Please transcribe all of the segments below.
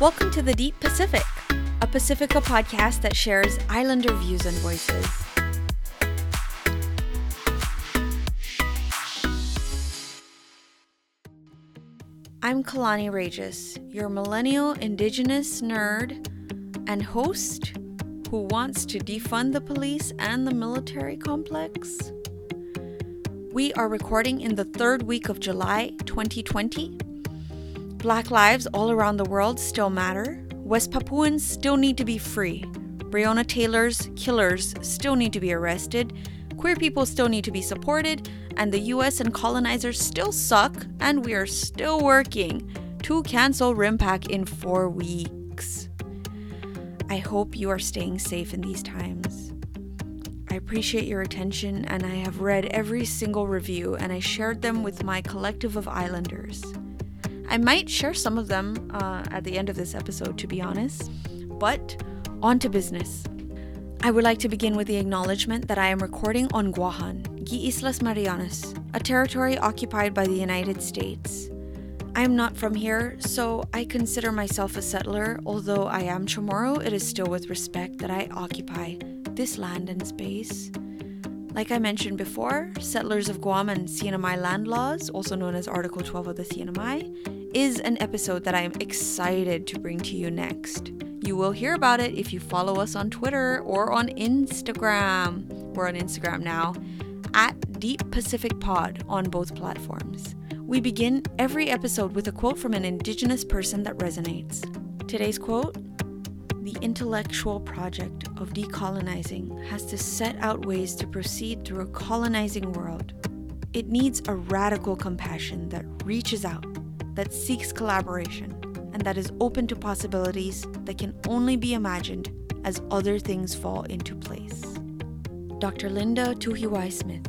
Welcome to the Deep Pacific, a Pacifica podcast that shares Islander views and voices. I'm Kalani Regis, your millennial indigenous nerd and host who wants to defund the police and the military complex. We are recording in the third week of July 2020. Black lives all around the world still matter. West Papuans still need to be free. Breonna Taylor's killers still need to be arrested. Queer people still need to be supported. And the US and colonizers still suck. And we are still working to cancel RIMPAC in four weeks. I hope you are staying safe in these times. I appreciate your attention, and I have read every single review and I shared them with my collective of islanders. I might share some of them uh, at the end of this episode, to be honest, but on to business. I would like to begin with the acknowledgement that I am recording on Guahan, Gi Islas Marianas, a territory occupied by the United States. I am not from here, so I consider myself a settler. Although I am Chamorro, it is still with respect that I occupy this land and space. Like I mentioned before, Settlers of Guam and CNMI land laws, also known as Article 12 of the CNMI, is an episode that I am excited to bring to you next. You will hear about it if you follow us on Twitter or on Instagram. We're on Instagram now, at Deep Pacific Pod on both platforms. We begin every episode with a quote from an Indigenous person that resonates. Today's quote The intellectual project of decolonizing has to set out ways to proceed through a colonizing world. It needs a radical compassion that reaches out, that seeks collaboration, and that is open to possibilities that can only be imagined as other things fall into place. Dr. Linda Tuhiwai Smith.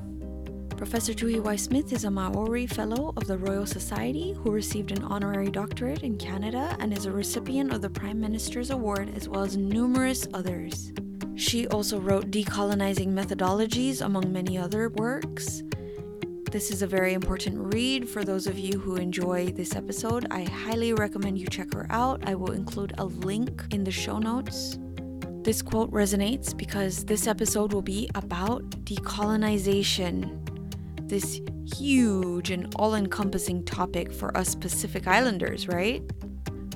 Professor Tuhiwai Smith is a Maori Fellow of the Royal Society who received an honorary doctorate in Canada and is a recipient of the Prime Minister's Award as well as numerous others. She also wrote Decolonizing Methodologies, among many other works. This is a very important read for those of you who enjoy this episode. I highly recommend you check her out. I will include a link in the show notes. This quote resonates because this episode will be about decolonization this huge and all encompassing topic for us Pacific Islanders, right?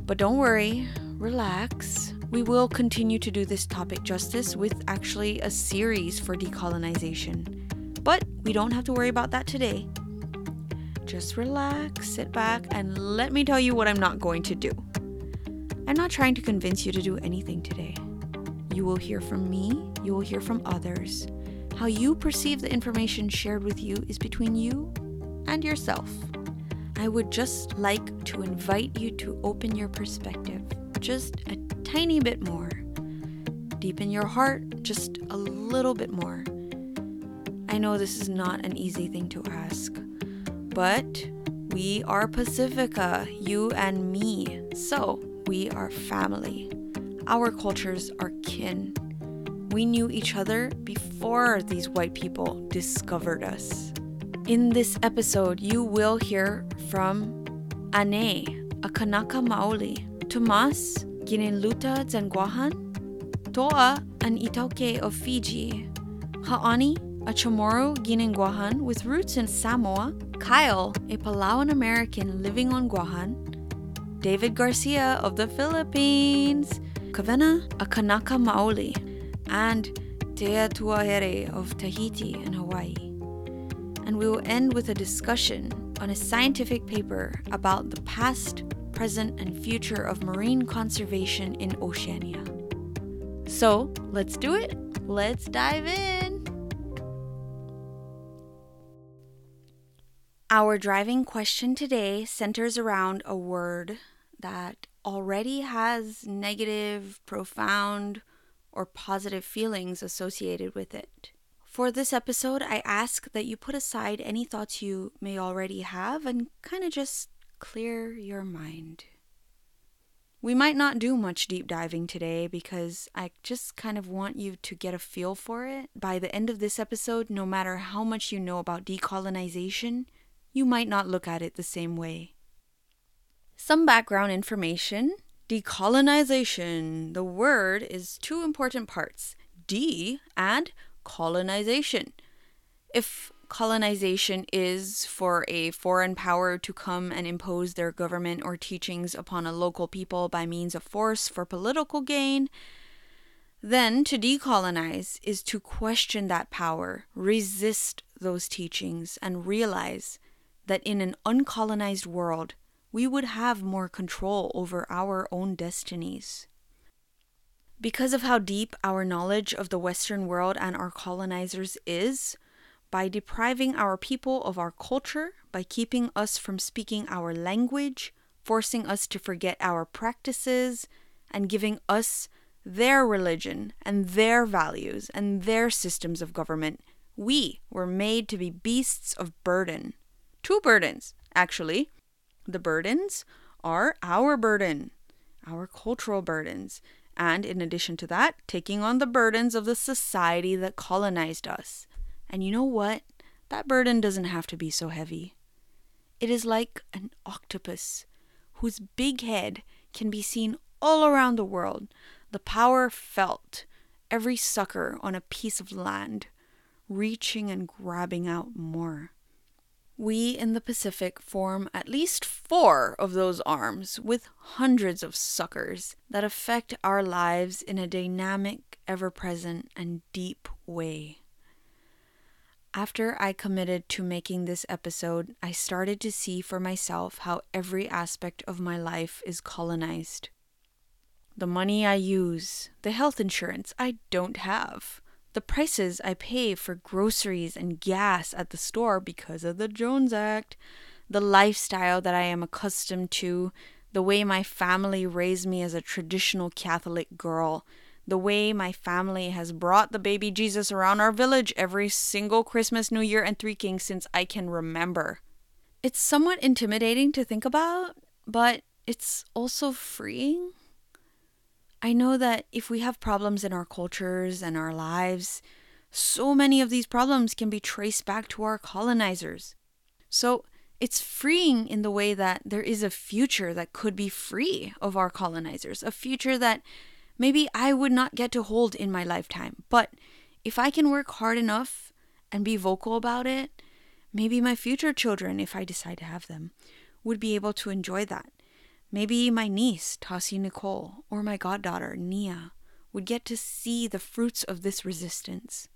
But don't worry, relax. We will continue to do this topic justice with actually a series for decolonization. But we don't have to worry about that today. Just relax, sit back, and let me tell you what I'm not going to do. I'm not trying to convince you to do anything today. You will hear from me, you will hear from others. How you perceive the information shared with you is between you and yourself. I would just like to invite you to open your perspective just a tiny bit more. Deepen your heart just a little bit more. I know this is not an easy thing to ask, but we are Pacifica, you and me. So we are family. Our cultures are kin. We knew each other before these white people discovered us. In this episode, you will hear from Ane, a Kanaka Maoli, Tomas, Ginenluta Zengwahan, Toa, an iTaukei of Fiji, Ha'ani, a Chamorro Ginenguahan with roots in Samoa, Kyle, a Palauan American living on Guahan, David Garcia of the Philippines, Kavena, a Kanaka Maoli, and Tea Tuahere of Tahiti and Hawaii. And we will end with a discussion on a scientific paper about the past, present, and future of marine conservation in Oceania. So let's do it. Let's dive in. Our driving question today centers around a word that already has negative, profound, or positive feelings associated with it. For this episode, I ask that you put aside any thoughts you may already have and kind of just clear your mind. We might not do much deep diving today because I just kind of want you to get a feel for it. By the end of this episode, no matter how much you know about decolonization, you might not look at it the same way. Some background information Decolonization. The word is two important parts de and colonization. If colonization is for a foreign power to come and impose their government or teachings upon a local people by means of force for political gain, then to decolonize is to question that power, resist those teachings, and realize that in an uncolonized world, we would have more control over our own destinies. Because of how deep our knowledge of the Western world and our colonizers is, by depriving our people of our culture, by keeping us from speaking our language, forcing us to forget our practices, and giving us their religion and their values and their systems of government, we were made to be beasts of burden. Two burdens, actually. The burdens are our burden, our cultural burdens, and in addition to that, taking on the burdens of the society that colonized us. And you know what? That burden doesn't have to be so heavy. It is like an octopus whose big head can be seen all around the world, the power felt, every sucker on a piece of land, reaching and grabbing out more. We in the Pacific form at least four of those arms with hundreds of suckers that affect our lives in a dynamic, ever present, and deep way. After I committed to making this episode, I started to see for myself how every aspect of my life is colonized. The money I use, the health insurance I don't have, the prices I pay for groceries and gas at the store because of the Jones Act, the lifestyle that I am accustomed to, the way my family raised me as a traditional Catholic girl, the way my family has brought the baby Jesus around our village every single Christmas, New Year, and Three Kings since I can remember. It's somewhat intimidating to think about, but it's also freeing. I know that if we have problems in our cultures and our lives, so many of these problems can be traced back to our colonizers. So it's freeing in the way that there is a future that could be free of our colonizers, a future that maybe I would not get to hold in my lifetime. But if I can work hard enough and be vocal about it, maybe my future children, if I decide to have them, would be able to enjoy that. Maybe my niece, Tassie Nicole, or my goddaughter, Nia, would get to see the fruits of this resistance.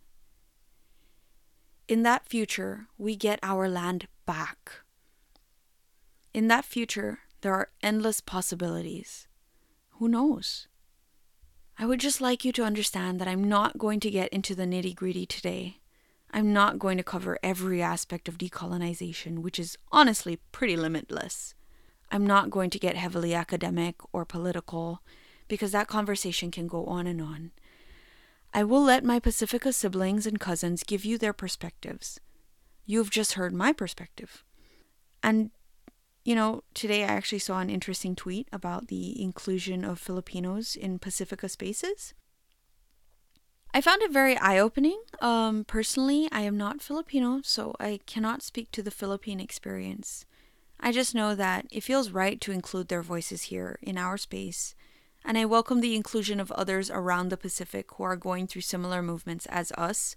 In that future, we get our land back. In that future, there are endless possibilities. Who knows? I would just like you to understand that I'm not going to get into the nitty gritty today. I'm not going to cover every aspect of decolonization, which is honestly pretty limitless. I'm not going to get heavily academic or political, because that conversation can go on and on. I will let my Pacifica siblings and cousins give you their perspectives. You've just heard my perspective. And you know, today I actually saw an interesting tweet about the inclusion of Filipinos in Pacifica spaces. I found it very eye opening. Um, personally, I am not Filipino, so I cannot speak to the Philippine experience. I just know that it feels right to include their voices here in our space, and I welcome the inclusion of others around the Pacific who are going through similar movements as us.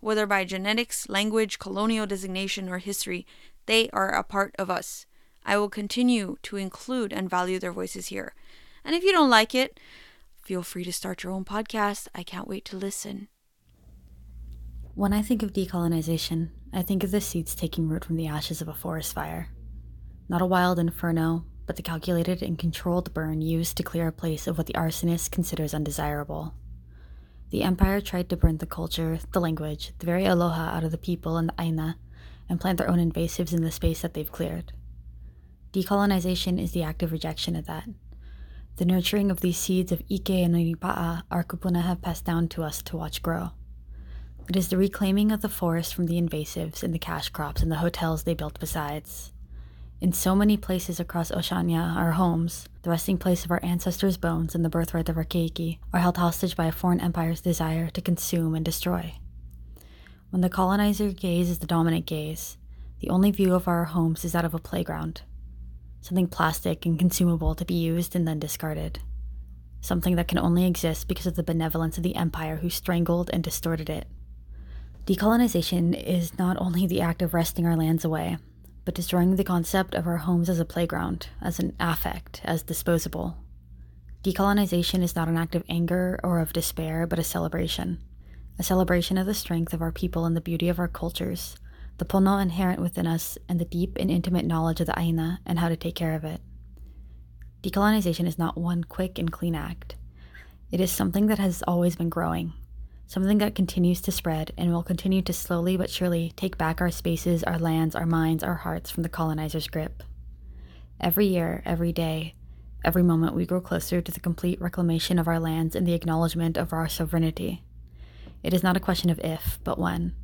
Whether by genetics, language, colonial designation, or history, they are a part of us. I will continue to include and value their voices here. And if you don't like it, feel free to start your own podcast. I can't wait to listen. When I think of decolonization, I think of the seeds taking root from the ashes of a forest fire. Not a wild inferno, but the calculated and controlled burn used to clear a place of what the arsonist considers undesirable. The empire tried to burn the culture, the language, the very aloha out of the people and the aina, and plant their own invasives in the space that they've cleared. Decolonization is the active rejection of that. The nurturing of these seeds of Ike and Onipa'a our kupuna have passed down to us to watch grow. It is the reclaiming of the forest from the invasives and the cash crops and the hotels they built besides. In so many places across Oceania, our homes, the resting place of our ancestors' bones and the birthright of our keiki, are held hostage by a foreign empire's desire to consume and destroy. When the colonizer gaze is the dominant gaze, the only view of our homes is that of a playground, something plastic and consumable to be used and then discarded. something that can only exist because of the benevolence of the empire who strangled and distorted it. Decolonization is not only the act of wresting our lands away, but destroying the concept of our homes as a playground, as an affect, as disposable. Decolonization is not an act of anger or of despair, but a celebration. A celebration of the strength of our people and the beauty of our cultures, the pono inherent within us, and the deep and intimate knowledge of the aina and how to take care of it. Decolonization is not one quick and clean act. It is something that has always been growing, something that continues to spread and will continue to slowly but surely take back our spaces, our lands, our minds, our hearts from the colonizer's grip. Every year, every day, every moment, we grow closer to the complete reclamation of our lands and the acknowledgement of our sovereignty. It is not a question of if, but when.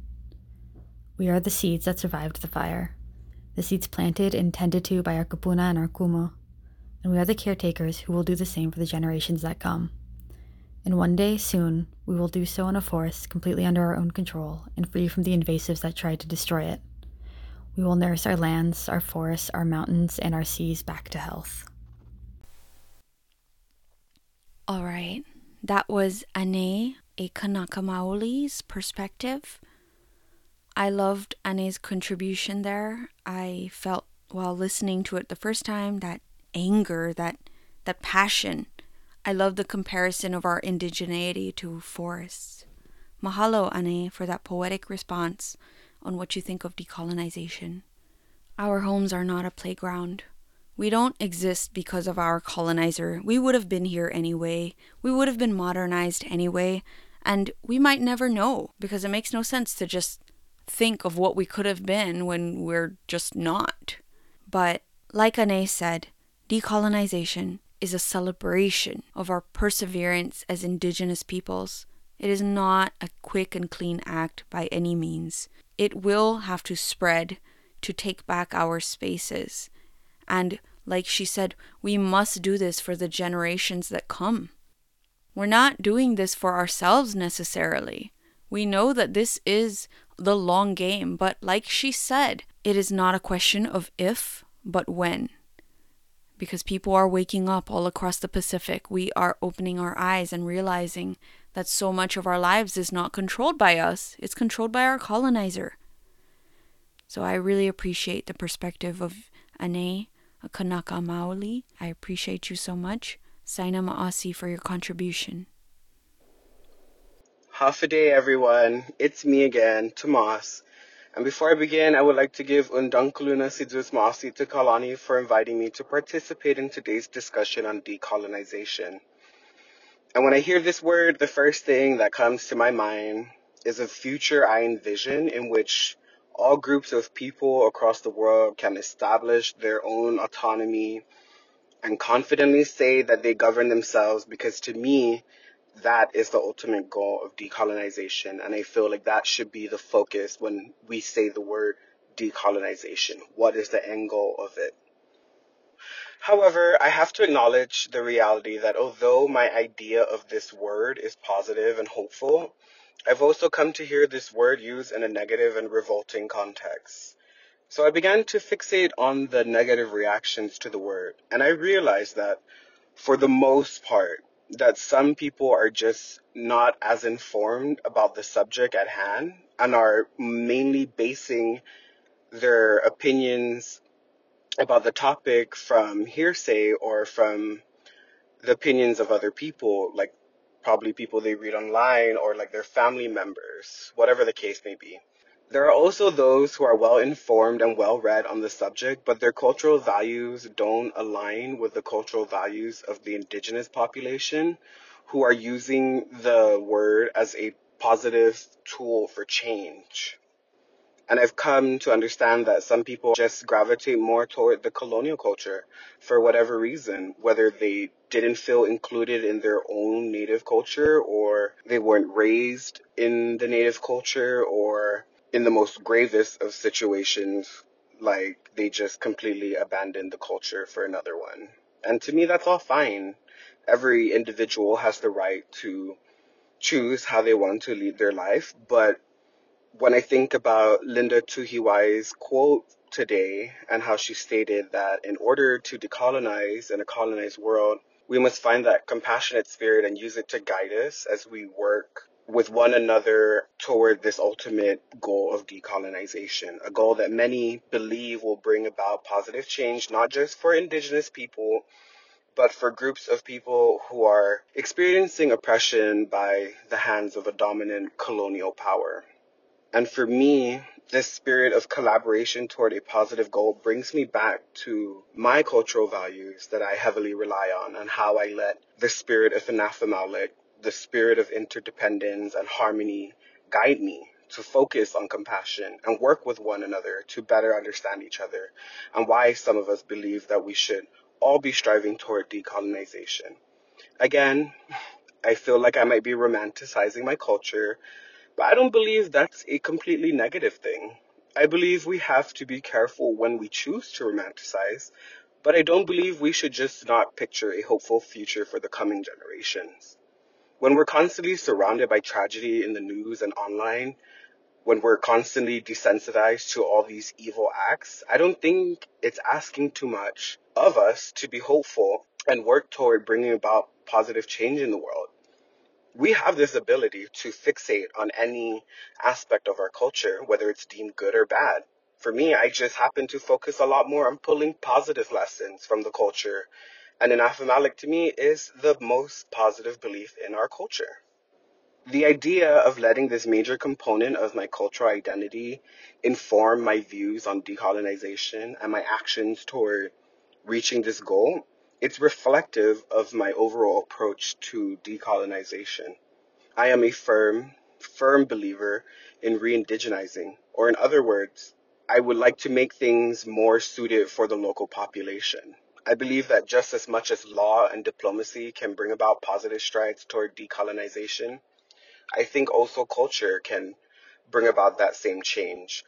We are the seeds that survived the fire, the seeds planted and tended to by our kupuna and our kumu and we are the caretakers who will do the same for the generations that come. And one day, soon, we will do so in a forest completely under our own control and free from the invasives that tried to destroy it. We will nurse our lands, our forests, our mountains, and our seas back to health. All right, that was Ane, a Kanaka Maoli's perspective. I loved Ane's contribution there. I felt while listening to it the first time that anger, that that passion. I love the comparison of our indigeneity to forests. Mahalo, Ane, for that poetic response on what you think of decolonization. Our homes are not a playground. We don't exist because of our colonizer. We would have been here anyway. We would have been modernized anyway. And we might never know because it makes no sense to just think of what we could have been when we're just not. But like Ane said, Decolonization is a celebration of our perseverance as Indigenous peoples. It is not a quick and clean act by any means. It will have to spread to take back our spaces. And like she said, we must do this for the generations that come. We're not doing this for ourselves necessarily. We know that this is the long game, but like she said, it is not a question of if, but when because people are waking up all across the Pacific. We are opening our eyes and realizing that so much of our lives is not controlled by us, it's controlled by our colonizer. So I really appreciate the perspective of Ane, a Kanaka Maoli. I appreciate you so much. Saina Ma'asi for your contribution. Hafa adai, everyone. It's me again, Tomas. And before I begin, I would like to give Undankuluna Sidus Masi to Kalani for inviting me to participate in today's discussion on decolonization. And when I hear this word, the first thing that comes to my mind is a future I envision in which all groups of people across the world can establish their own autonomy and confidently say that they govern themselves because to me, that is the ultimate goal of decolonization. And I feel like that should be the focus when we say the word decolonization. What is the end goal of it? However, I have to acknowledge the reality that although my idea of this word is positive and hopeful, I've also come to hear this word used in a negative and revolting context. So I began to fixate on the negative reactions to the word, and I realized that for the most part, that some people are just not as informed about the subject at hand and are mainly basing their opinions about the topic from hearsay or from the opinions of other people, like probably people they read online or like their family members, whatever the case may be. There are also those who are well informed and well read on the subject, but their cultural values don't align with the cultural values of the indigenous population who are using the word as a positive tool for change. And I've come to understand that some people just gravitate more toward the colonial culture for whatever reason, whether they didn't feel included in their own native culture or they weren't raised in the native culture or in the most gravest of situations, like they just completely abandon the culture for another one. And to me, that's all fine. Every individual has the right to choose how they want to lead their life. But when I think about Linda Tuhiwai's quote today and how she stated that in order to decolonize in a colonized world, We must find that compassionate spirit and use it to guide us as we work with one another toward this ultimate goal of decolonization, a goal that many believe will bring about positive change, not just for Indigenous people, but for groups of people who are experiencing oppression by the hands of a dominant colonial power. And for me, this spirit of collaboration toward a positive goal brings me back to my cultural values that I heavily rely on and how I let the spirit of Anaphtha the spirit of interdependence and harmony guide me to focus on compassion and work with one another to better understand each other and why some of us believe that we should all be striving toward decolonization. Again, I feel like I might be romanticizing my culture but I don't believe that's a completely negative thing. I believe we have to be careful when we choose to romanticize, but I don't believe we should just not picture a hopeful future for the coming generations. When we're constantly surrounded by tragedy in the news and online, when we're constantly desensitized to all these evil acts, I don't think it's asking too much of us to be hopeful and work toward bringing about positive change in the world we have this ability to fixate on any aspect of our culture, whether it's deemed good or bad. For me, I just happen to focus a lot more on pulling positive lessons from the culture. And inafa'maolek to me is the most positive belief in our culture. The idea of letting this major component of my cultural identity inform my views on decolonization and my actions toward reaching this goal it's reflective of my overall approach to decolonization. I am a firm, firm believer in re-indigenizing, or in other words, I would like to make things more suited for the local population. I believe that just as much as law and diplomacy can bring about positive strides toward decolonization, I think also culture can bring about that same change.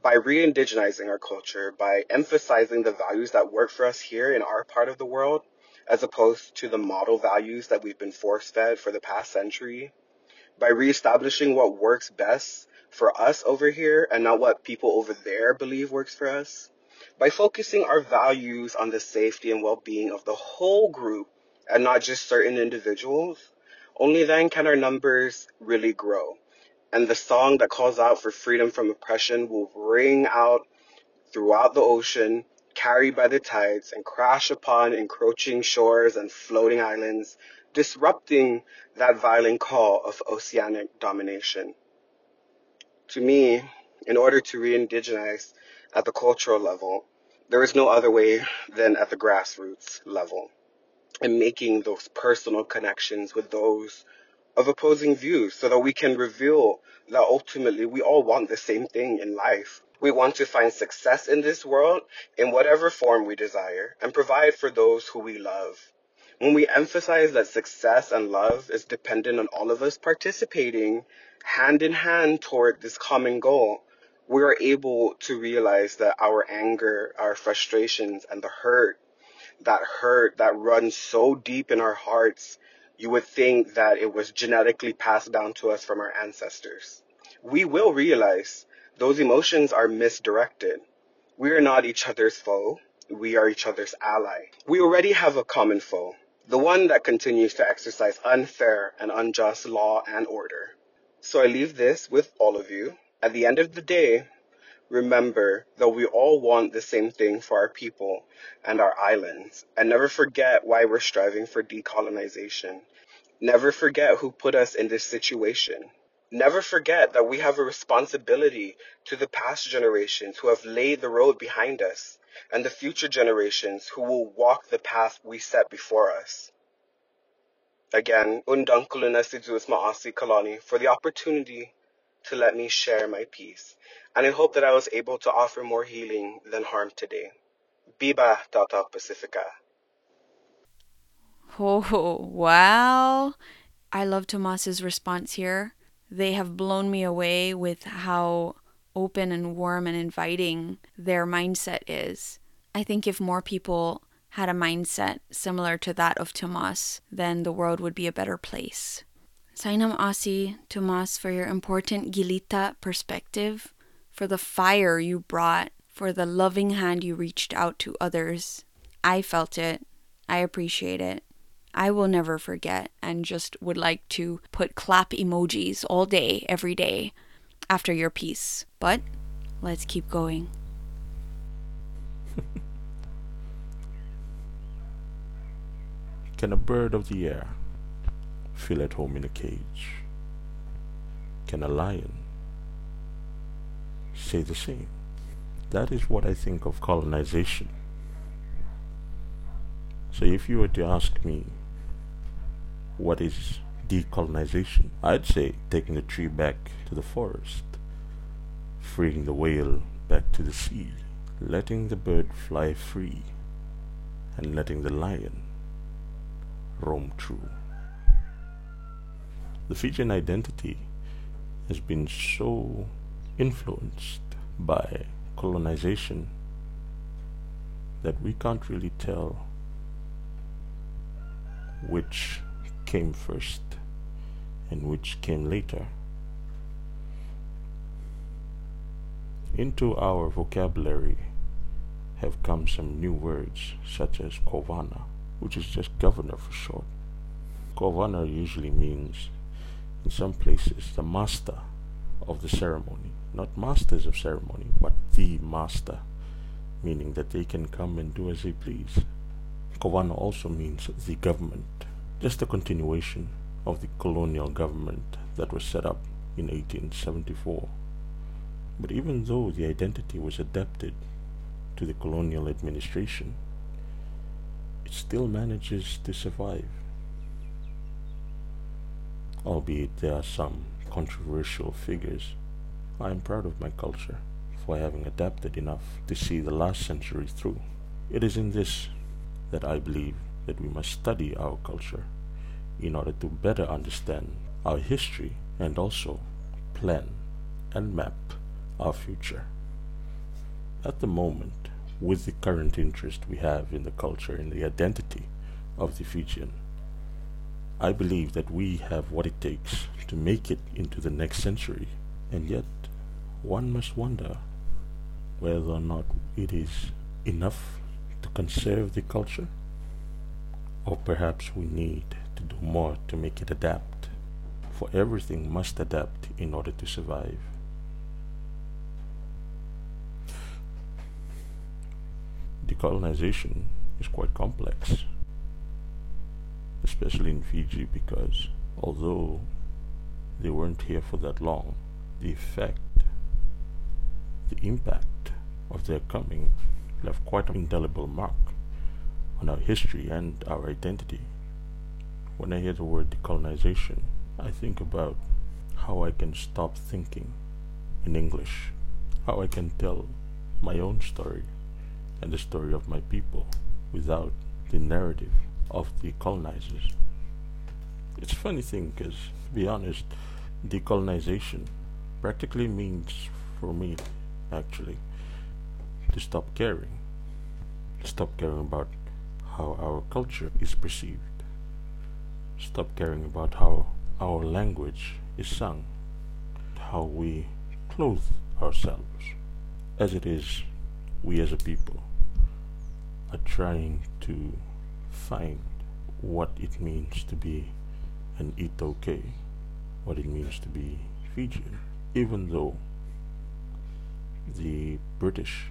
By re-indigenizing our culture, by emphasizing the values that work for us here in our part of the world, as opposed to the model values that we've been force-fed for the past century, by reestablishing what works best for us over here and not what people over there believe works for us, by focusing our values on the safety and well-being of the whole group and not just certain individuals, only then can our numbers really grow and the song that calls out for freedom from oppression will ring out throughout the ocean, carried by the tides, and crash upon encroaching shores and floating islands, disrupting that violent call of oceanic domination. To me, in order to re-indigenize at the cultural level, there is no other way than at the grassroots level and making those personal connections with those of opposing views so that we can reveal that ultimately we all want the same thing in life. We want to find success in this world in whatever form we desire and provide for those who we love. When we emphasize that success and love is dependent on all of us participating hand in hand toward this common goal, we are able to realize that our anger, our frustrations, and the hurt, that hurt that runs so deep in our hearts you would think that it was genetically passed down to us from our ancestors. We will realize those emotions are misdirected. We are not each other's foe. We are each other's ally. We already have a common foe, the one that continues to exercise unfair and unjust law and order. So I leave this with all of you. At the end of the day, remember that we all want the same thing for our people and our islands, and never forget why we're striving for decolonization. Never forget who put us in this situation. Never forget that we have a responsibility to the past generations who have laid the road behind us and the future generations who will walk the path we set before us. Again, Undankuluna Sidzus Maasi Kalani for the opportunity to let me share my piece and I hope that I was able to offer more healing than harm today. Biba Tata Pacifica. Oh, wow. I love Tomas's response here. They have blown me away with how open and warm and inviting their mindset is. I think if more people had a mindset similar to that of Tomas, then the world would be a better place. Sainam Asi, Tomas, for your important Gilita perspective for the fire you brought, for the loving hand you reached out to others. I felt it. I appreciate it. I will never forget and just would like to put clap emojis all day, every day after your piece. But let's keep going. Can a bird of the air feel at home in a cage? Can a lion say the same? That is what I think of colonization. So if you were to ask me what is decolonization, I'd say taking the tree back to the forest, freeing the whale back to the sea, letting the bird fly free, and letting the lion roam true. The Fijian identity has been so influenced by colonization that we can't really tell which came first and which came later. Into our vocabulary have come some new words such as Kovana, which is just governor for short. Kovana usually means, in some places, the master of the ceremony. Not masters of ceremony, but the master, meaning that they can come and do as they please. Kovana also means the government, just a continuation of the colonial government that was set up in 1874. But even though the identity was adapted to the colonial administration, it still manages to survive. Albeit there are some controversial figures, I am proud of my culture for having adapted enough to see the last century through. It is in this that I believe that we must study our culture in order to better understand our history and also plan and map our future. At the moment, with the current interest we have in the culture and the identity of the Fijian, I believe that we have what it takes to make it into the next century, and yet one must wonder whether or not it is enough to conserve the culture, or perhaps we need to do more to make it adapt, for everything must adapt in order to survive. Decolonization is quite complex, especially in Fiji because although they weren't here for that long, the effect, the impact of their coming left quite an indelible mark on our history and our identity. When I hear the word decolonization, I think about how I can stop thinking in English, how I can tell my own story and the story of my people without the narrative of the colonizers. It's a funny thing because, to be honest, decolonization practically means for me, actually, to stop caring. Stop caring about how our culture is perceived. Stop caring about how our language is sung, how we clothe ourselves. As it is, we as a people are trying to find what it means to be an iTaukei, what it means to be Fijian, even though the British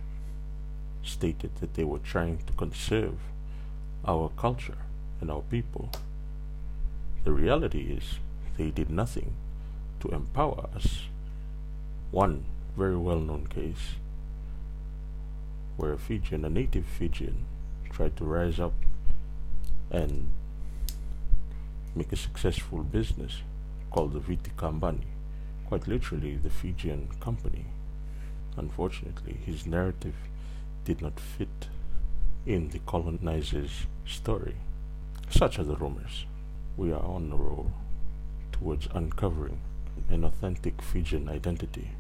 stated that they were trying to conserve our culture and our people. The reality is they did nothing to empower us. One very well known case where a Fijian, a native Fijian, tried to rise up and make a successful business called the Viti Kabani, quite literally the Fijian company. Unfortunately, his narrative did not fit in the colonizers' story. Such are the rumors. We are on the road towards uncovering an authentic Fijian identity.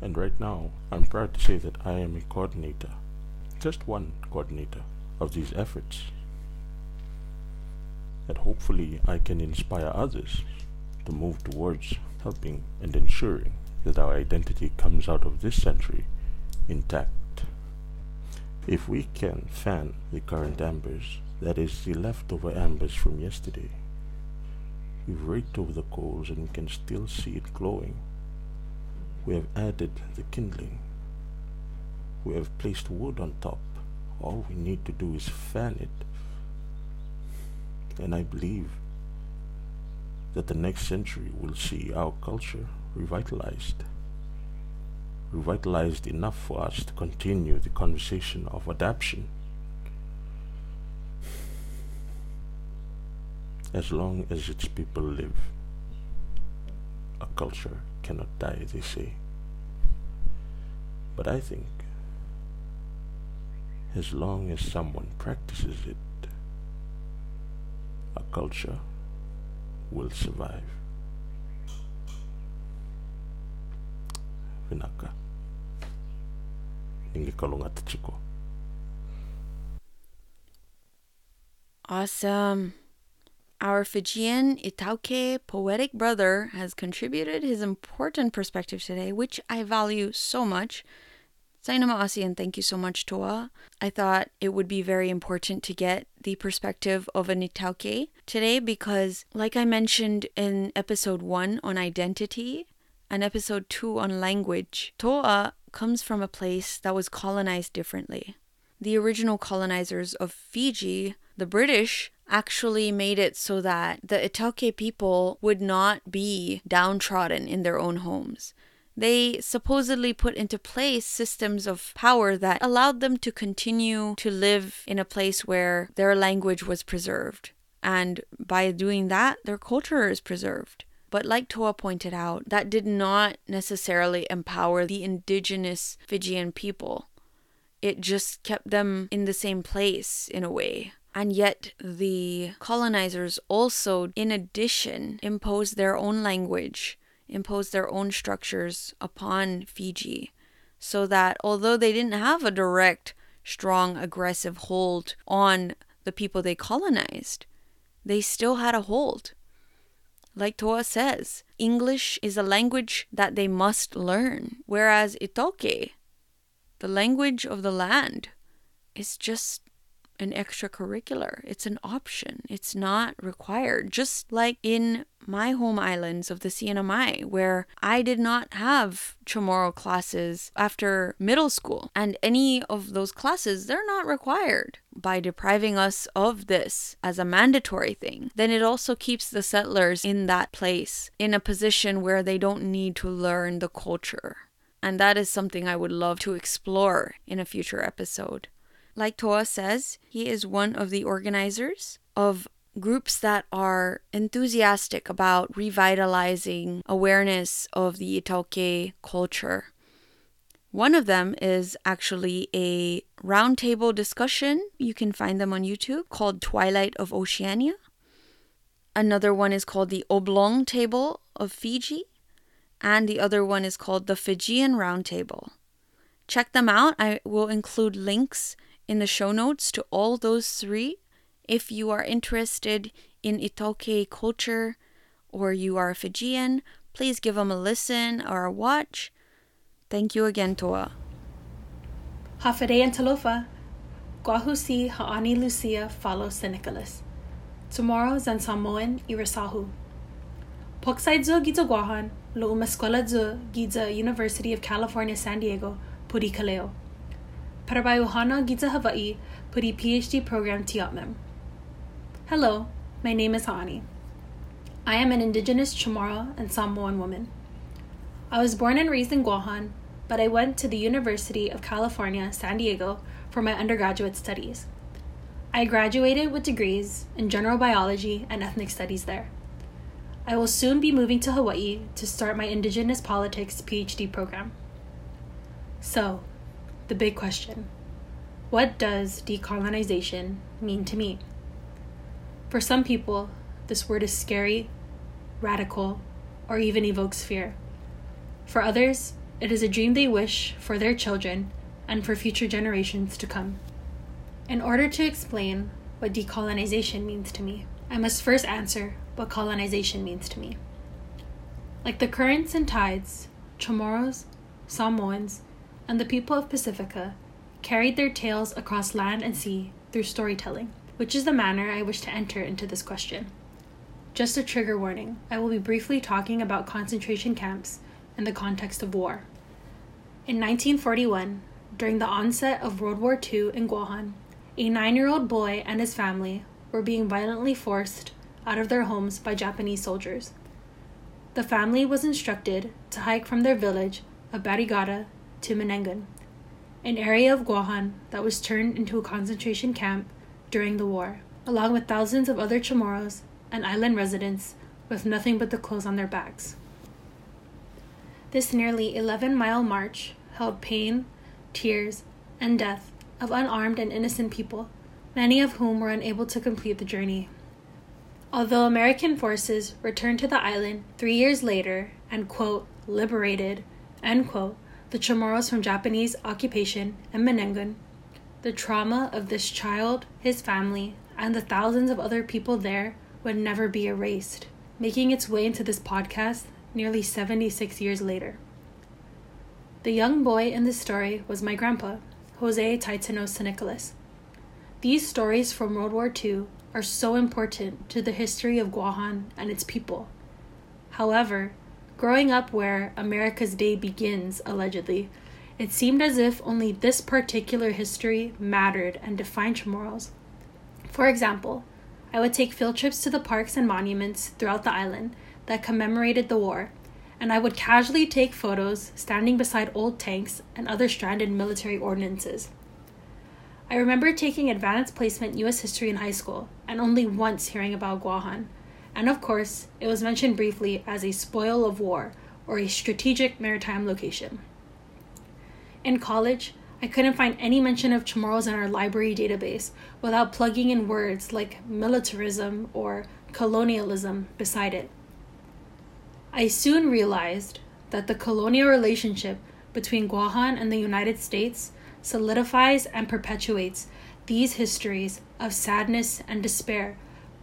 And right now, I'm proud to say that I am a coordinator, just one coordinator of these efforts. That hopefully I can inspire others to move towards helping and ensuring that our identity comes out of this century intact. If we can fan the current embers, that is, the leftover embers from yesterday, we've raked over the coals and we can still see it glowing. We have added the kindling. We have placed wood on top. All we need to do is fan it. And I believe that the next century will see our culture revitalized. Revitalized enough for us to continue the conversation of adaptation. As long as its people live, a culture cannot die, they say. But I think as long as someone practices it, a culture will survive. Vinaka. Awesome. Our Fijian iTaukei poetic brother has contributed his important perspective today, which I value so much. Sainama Asi, and thank you so much, Toa. I thought it would be very important to get the perspective of an iTaukei today because, like I mentioned in episode one on identity and episode two on language, Toa comes from a place that was colonized differently. The original colonizers of Fiji, the British, actually made it so that the iTaukei people would not be downtrodden in their own homes. They supposedly put into place systems of power that allowed them to continue to live in a place where their language was preserved. And by doing that, their culture is preserved. But like Toa pointed out, that did not necessarily empower the indigenous Fijian people. It just kept them in the same place in a way. And yet, the colonizers also, in addition, imposed their own language, imposed their own structures upon Fiji. So that although they didn't have a direct, strong, aggressive hold on the people they colonized, they still had a hold. Like Toa says, English is a language that they must learn, whereas iTaukei, the language of the land, is just an extracurricular. It's an option. It's not required. Just like in my home islands of the CNMI, where I did not have Chamorro classes after middle school. And any of those classes, they're not required. By depriving us of this as a mandatory thing, then it also keeps the settlers in that place in a position where they don't need to learn the culture. And that is something I would love to explore in a future episode. Like Toa says, he is one of the organizers of groups that are enthusiastic about revitalizing awareness of the iTaukei culture. One of them is actually a roundtable discussion. You can find them on YouTube called Twilight of Oceania. Another one is called the Oblong Table of Fiji. And the other one is called the Fijian Roundtable. Check them out. I will include links in the show notes to all those three. If you are interested in iTaukei culture or you are a Fijian, please give them a listen or a watch. Thank you again, Toa. Hafa adai and Talofa, Guahusi Ha'ani Lucia follow Nicholas. Tomorrow Zan Samoan Irasahu. Poksaidzo Giza Guahan, Lo Umaskwela Giza University of California, San Diego, Puri Kaleo. Parabayuhana Giza Hawaii Puri PhD program Tiatmem. Hello, my name is Hani. I am an indigenous Chamorro and Samoan woman. I was born and raised in Guahan, but I went to the University of California, San Diego for my undergraduate studies. I graduated with degrees in general biology and ethnic studies there. I will soon be moving to Hawaii to start my Indigenous Politics PhD program. So, the big question What does decolonization mean to me? For some people, this word is scary, radical, or even evokes fear. For others, it is a dream they wish for their children and for future generations to come. In order to explain what decolonization means to me, I must first answer what colonization means to me. Like the currents and tides, Chamorros, Samoans, and the people of Pacifica carried their tales across land and sea through storytelling, which is the manner I wish to enter into this question. Just a trigger warning I will be briefly talking about concentration camps in the context of war. In 1941, during the onset of World War II in Guahan, a nine year old boy and his family were being violently forced out of their homes by Japanese soldiers. The family was instructed to hike from their village of Barrigada to Manenggon, an area of Guahan that was turned into a concentration camp during the war, along with thousands of other Chamorros and island residents with nothing but the clothes on their backs. This nearly 11 mile march held pain, tears, and death of unarmed and innocent people, many of whom were unable to complete the journey. Although American forces returned to the island three years later and, quote, liberated, end quote, the Chamorros from Japanese occupation in Manenggon, the trauma of this child, his family, and the thousands of other people there would never be erased, making its way into this podcast nearly 76 years later. The young boy in this story was my grandpa, Jose Taitano Nicholas. These stories from World War II are so important to the history of Guahan and its people. However, growing up where America's Day begins, allegedly, it seemed as if only this particular history mattered and defined Chamorros. For example, I would take field trips to the parks and monuments throughout the island that commemorated the war, and I would casually take photos standing beside old tanks and other stranded military ordnances. I remember taking advanced placement US history in high school and only once hearing about Guahan. And of course, it was mentioned briefly as a spoil of war or a strategic maritime location. In college, I couldn't find any mention of Chamorros in our library database without plugging in words like militarism or colonialism beside it. I soon realized that the colonial relationship between Guahan and the United States solidifies and perpetuates these histories of sadness and despair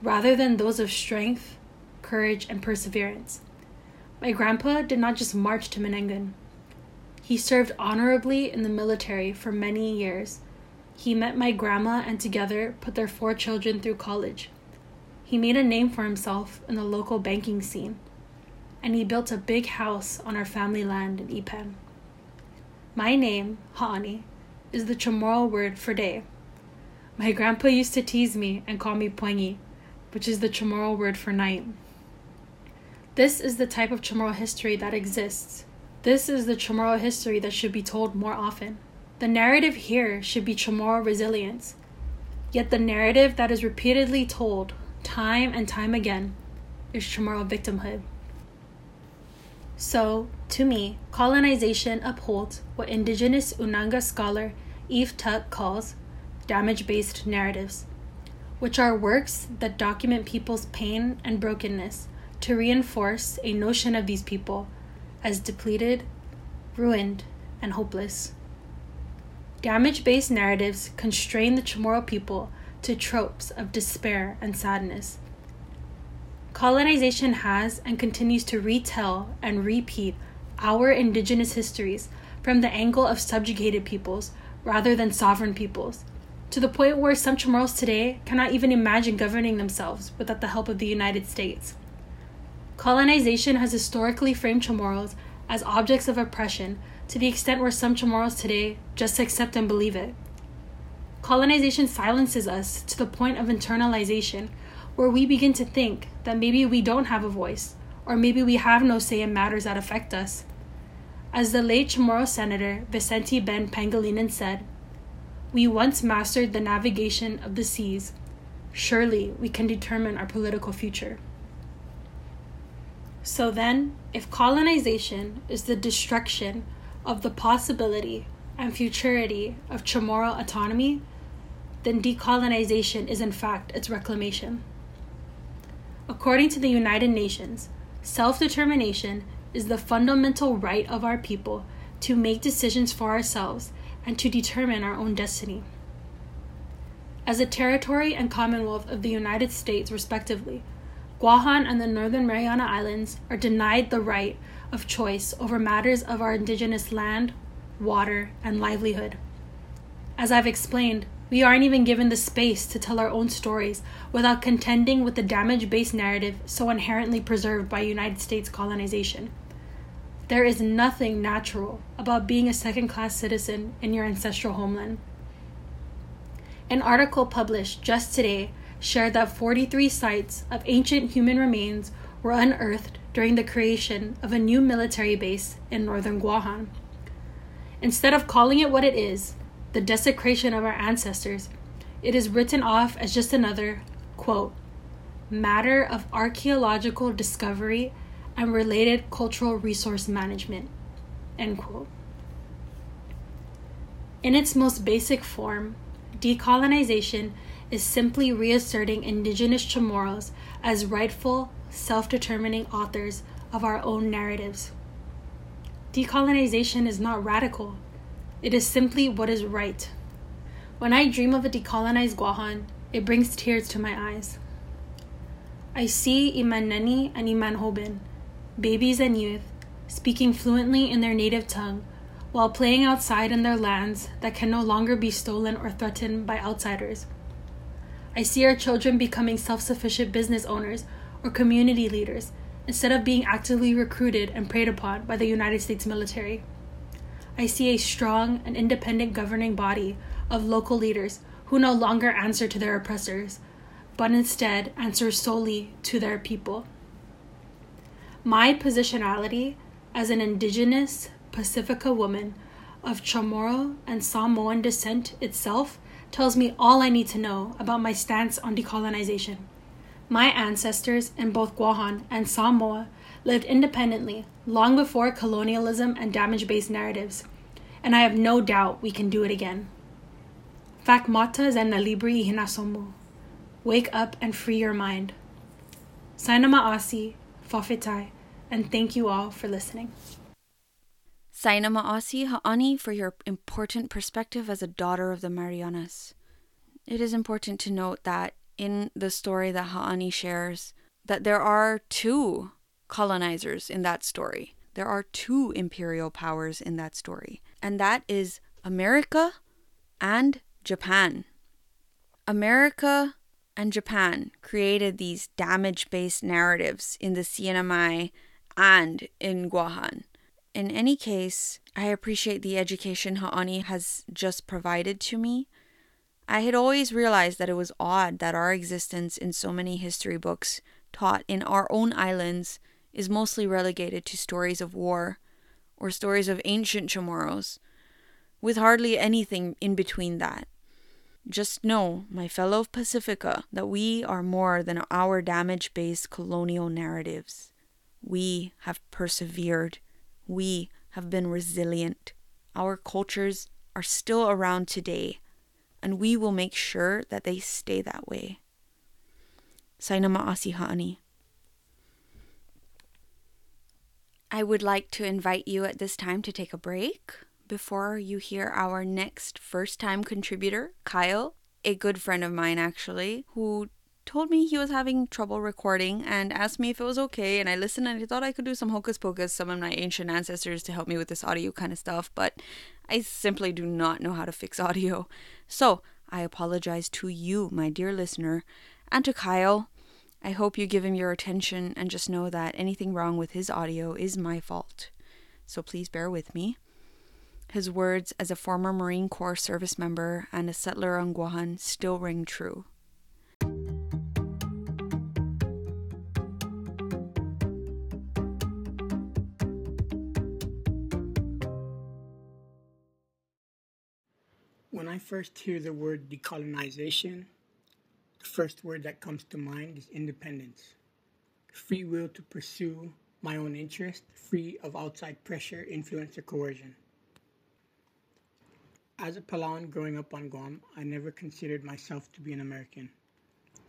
rather than those of strength, courage, and perseverance. My grandpa did not just march to Manenggon. He served honorably in the military for many years. He met my grandma and together put their four children through college. He made a name for himself in the local banking scene and he built a big house on our family land in Ipan. My name, Ha'ani, is the Chamorro word for day. My grandpa used to tease me and call me Poengi, which is the Chamorro word for night. This is the type of Chamorro history that exists. This is the Chamorro history that should be told more often. The narrative here should be Chamorro resilience. Yet the narrative that is repeatedly told, time and time again, is Chamorro victimhood. So, to me, colonization upholds what indigenous Unanga scholar Eve Tuck calls damage based narratives, which are works that document people's pain and brokenness to reinforce a notion of these people as depleted, ruined, and hopeless. Damage based narratives constrain the Chamorro people to tropes of despair and sadness Colonization has and continues to retell and repeat our indigenous histories from the angle of subjugated peoples rather than sovereign peoples, to the point where some Chamorros today cannot even imagine governing themselves without the help of the United States. Colonization has historically framed Chamorros as objects of oppression to the extent where some Chamorros today just accept and believe it. Colonization silences us to the point of internalization where we begin to think that maybe we don't have a voice, or maybe we have no say in matters that affect us. As the late Chamorro Senator Vicente Ben Pangelinan said, We once mastered the navigation of the seas. Surely we can determine our political future. So then, if colonization is the destruction of the possibility and futurity of Chamorro autonomy, then decolonization is in fact its reclamation. According to the United Nations, self determination is the fundamental right of our people to make decisions for ourselves and to determine our own destiny. As a territory and commonwealth of the United States, respectively, Guahan and the Northern Mariana Islands are denied the right of choice over matters of our indigenous land, water, and livelihood. As I've explained, we aren't even given the space to tell our own stories without contending with the damage based narrative so inherently preserved by United States colonization. There is nothing natural about being a second class citizen in your ancestral homeland. An article published just today shared that 43 sites of ancient human remains were unearthed during the creation of a new military base in northern Guahan. Instead of calling it what it is, the desecration of our ancestors, it is written off as just another, quote, matter of archaeological discovery and related cultural resource management, end quote. In its most basic form, decolonization is simply reasserting indigenous Chamorros as rightful, self determining authors of our own narratives. Decolonization is not radical, it is simply what is right. When I dream of a decolonized Guahan, it brings tears to my eyes. I see Iman Neni and Iman Hobin, babies and youth, speaking fluently in their native tongue while playing outside in their lands that can no longer be stolen or threatened by outsiders. I see our children becoming self sufficient business owners or community leaders instead of being actively recruited and preyed upon by the United States military. I see a strong and independent governing body of local leaders who no longer answer to their oppressors, but instead answer solely to their people. My positionality as an indigenous Pacifica woman of Chamorro and Samoan descent itself tells me all I need to know about my stance on decolonization. My ancestors in both Guahan and Samoa lived independently long before colonialism and damage based narratives, and I have no doubt we can do it again. Fac mata zen libri hinasomu. Wake up and free your mind. Saina Ma'asi, and thank you all for listening. Saina Ma'asi Ha'ani for your important perspective as a daughter of the Marianas. It is important to note that in the story that Ha'ani shares, that there are two colonizers in that story. There are two imperial powers in that story, and that is America and Japan. America and Japan created these damage based narratives in the CNMI and in Guahan. In any case, I appreciate the education Ha'ani has just provided to me. I had always realized that it was odd that our existence in so many history books taught in our own islands is mostly relegated to stories of war or stories of ancient Chamorros, with hardly anything in between that. Just know, my fellow Pacifica, that we are more than our damage based colonial narratives. We have persevered. We have been resilient. Our cultures are still around today, and we will make sure that they stay that way. Saina Ma'asi Ha'ani. I would like to invite you at this time to take a break before you hear our next first time contributor, Kyle, a good friend of mine actually, who told me he was having trouble recording and asked me if it was okay. And I listened and I thought I could do some hocus pocus, some of my ancient ancestors to help me with this audio kind of stuff. But I simply do not know how to fix audio. So I apologize to you, my dear listener, and to Kyle. I hope you give him your attention and just know that anything wrong with his audio is my fault. So please bear with me. His words as a former Marine Corps service member and a settler on Guahan still ring true. First hear the word decolonization, the first word that comes to mind is independence. Free will to pursue my own interest, free of outside pressure, influence, or coercion. As a Palauan growing up on Guam, I never considered myself to be an American.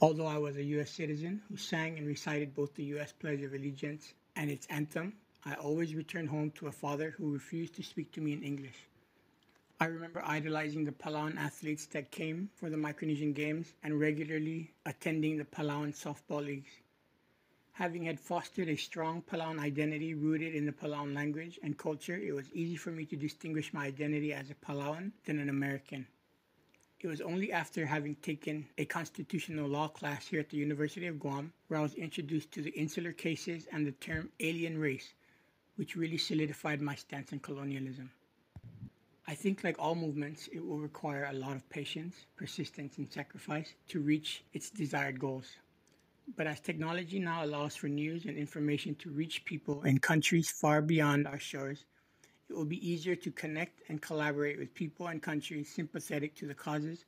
Although I was a U.S. citizen who sang and recited both the U.S. Pledge of Allegiance and its anthem, I always returned home to a father who refused to speak to me in English. I remember idolizing the Palauan athletes that came for the Micronesian Games and regularly attending the Palauan softball leagues. Having had fostered a strong Palauan identity rooted in the Palauan language and culture, it was easy for me to distinguish my identity as a Palauan than an American. It was only after having taken a constitutional law class here at the University of Guam where I was introduced to the insular cases and the term alien race, which really solidified my stance on colonialism. I think, like all movements, it will require a lot of patience, persistence, and sacrifice to reach its desired goals. But as technology now allows for news and information to reach people in countries far beyond our shores, it will be easier to connect and collaborate with people and countries sympathetic to the causes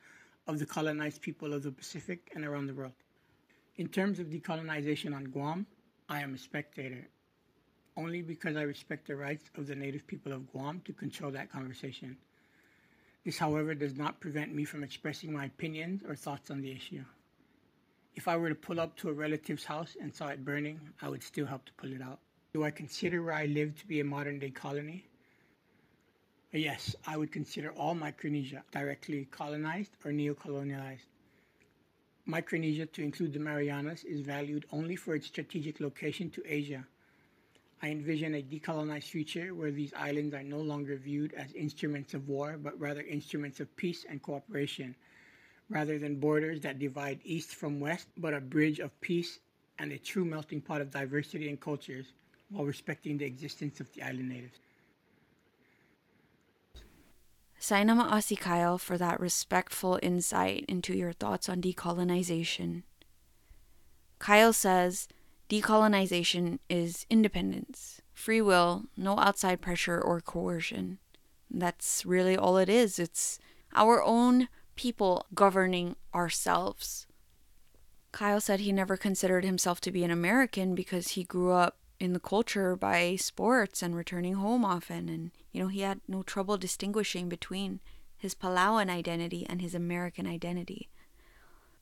of the colonized people of the Pacific and around the world. In terms of decolonization on Guam, I am a spectator, only because I respect the rights of the native people of Guam to control that conversation. This, however, does not prevent me from expressing my opinions or thoughts on the issue. If I were to pull up to a relative's house and saw it burning, I would still help to pull it out. Do I consider where I live to be a modern day colony? Uh, yes, I would consider all Micronesia directly colonized or neo-colonialized. Micronesia, to include the Marianas, is valued only for its strategic location to Asia. I envision a decolonized future where these islands are no longer viewed as instruments of war, but rather instruments of peace and cooperation, rather than borders that divide east from west, but a bridge of peace and a true melting pot of diversity and cultures while respecting the existence of the island natives. Sainama Kyle for that respectful insight into your thoughts on decolonization. Kyle says decolonization is independence, free will, no outside pressure or coercion. That's really all it is. It's our own people governing ourselves. Kyle said he never considered himself to be an American because he grew up in the culture by sports and returning home often. And, you know, he had no trouble distinguishing between his Palauan identity and his American identity.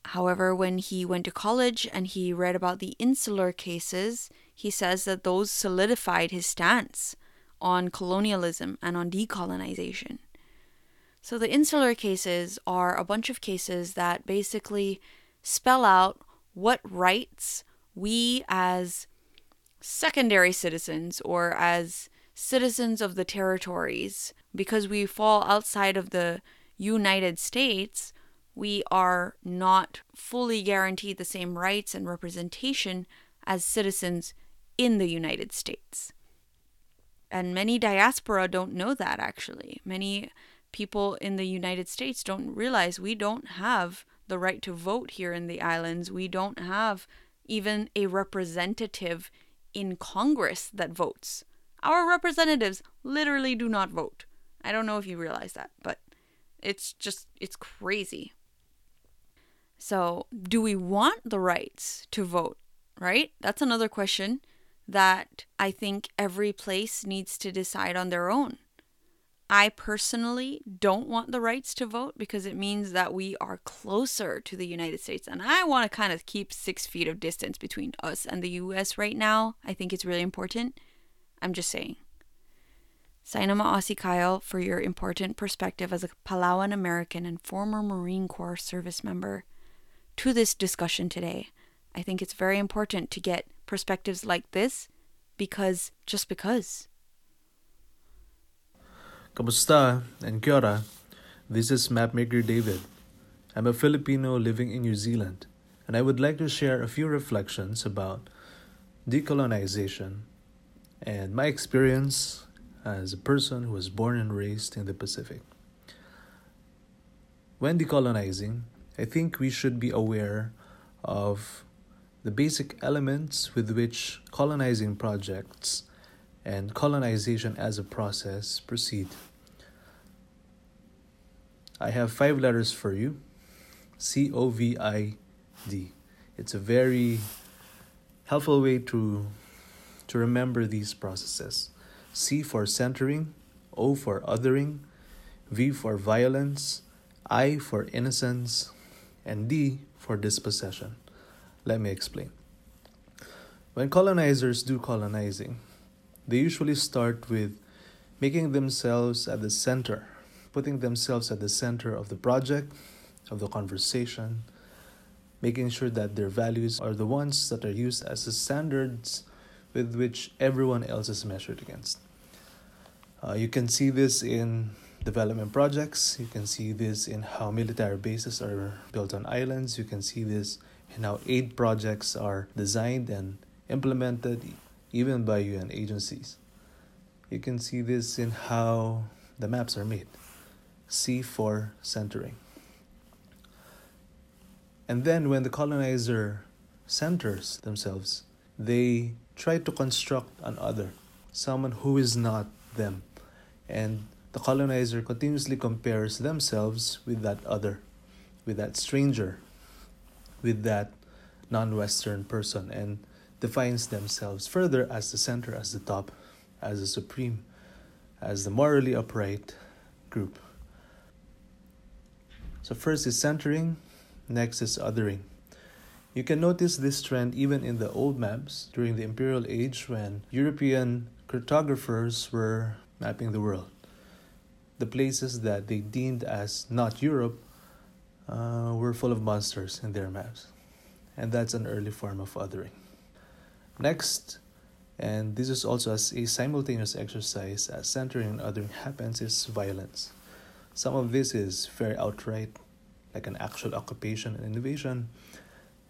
However, when he went to college and he read about the insular cases, he says that those solidified his stance on colonialism and on decolonization. So, the insular cases are a bunch of cases that basically spell out what rights we as secondary citizens or as citizens of the territories, because we fall outside of the United States, we are not fully guaranteed the same rights and representation as citizens in the United States. And many diaspora don't know that actually. Many people in the United States don't realize we don't have the right to vote here in the islands. We don't have even a representative in Congress that votes. Our representatives literally do not vote. I don't know if you realize that, but it's just, it's crazy. So, do we want the rights to vote, right? That's another question that I think every place needs to decide on their own. I personally don't want the rights to vote because it means that we are closer to the United States. And I want to kind of keep six feet of distance between us and the US right now. I think it's really important. I'm just saying. Saina Ma'asi Kyle for your important perspective as a Palauan American and former Marine Corps service member to this discussion today. I think it's very important to get perspectives like this because just because. Kamusta and Kia ora. This is Mapmaker David. I'm a Filipino living in New Zealand, and I would like to share a few reflections about decolonization and my experience as a person who was born and raised in the Pacific. When decolonizing, I think we should be aware of the basic elements with which colonizing projects and colonization as a process proceed. I have five letters for you C O V I D. It's a very helpful way to, to remember these processes. C for centering, O for othering, V for violence, I for innocence, and D for dispossession. Let me explain. When colonizers do colonizing, they usually start with making themselves at the center, putting themselves at the center of the project, of the conversation, making sure that their values are the ones that are used as the standards with which everyone else is measured against. Uh, you can see this in development projects. You can see this in how military bases are built on islands. You can see this in how aid projects are designed and implemented, even by UN agencies. You can see this in how the maps are made. C for centering. And then when the colonizer centers themselves, they try to construct an other, someone who is not them. And the colonizer continuously compares themselves with that other, with that stranger, with that non Western person, and defines themselves further as the center, as the top, as the supreme, as the morally upright group. So, first is centering, next is othering. You can notice this trend even in the old maps during the Imperial Age when European cartographers were mapping the world the places that they deemed as not Europe uh, were full of monsters in their maps. And that's an early form of othering. Next, and this is also as a simultaneous exercise as centering and othering happens, is violence. Some of this is very outright, like an actual occupation and invasion,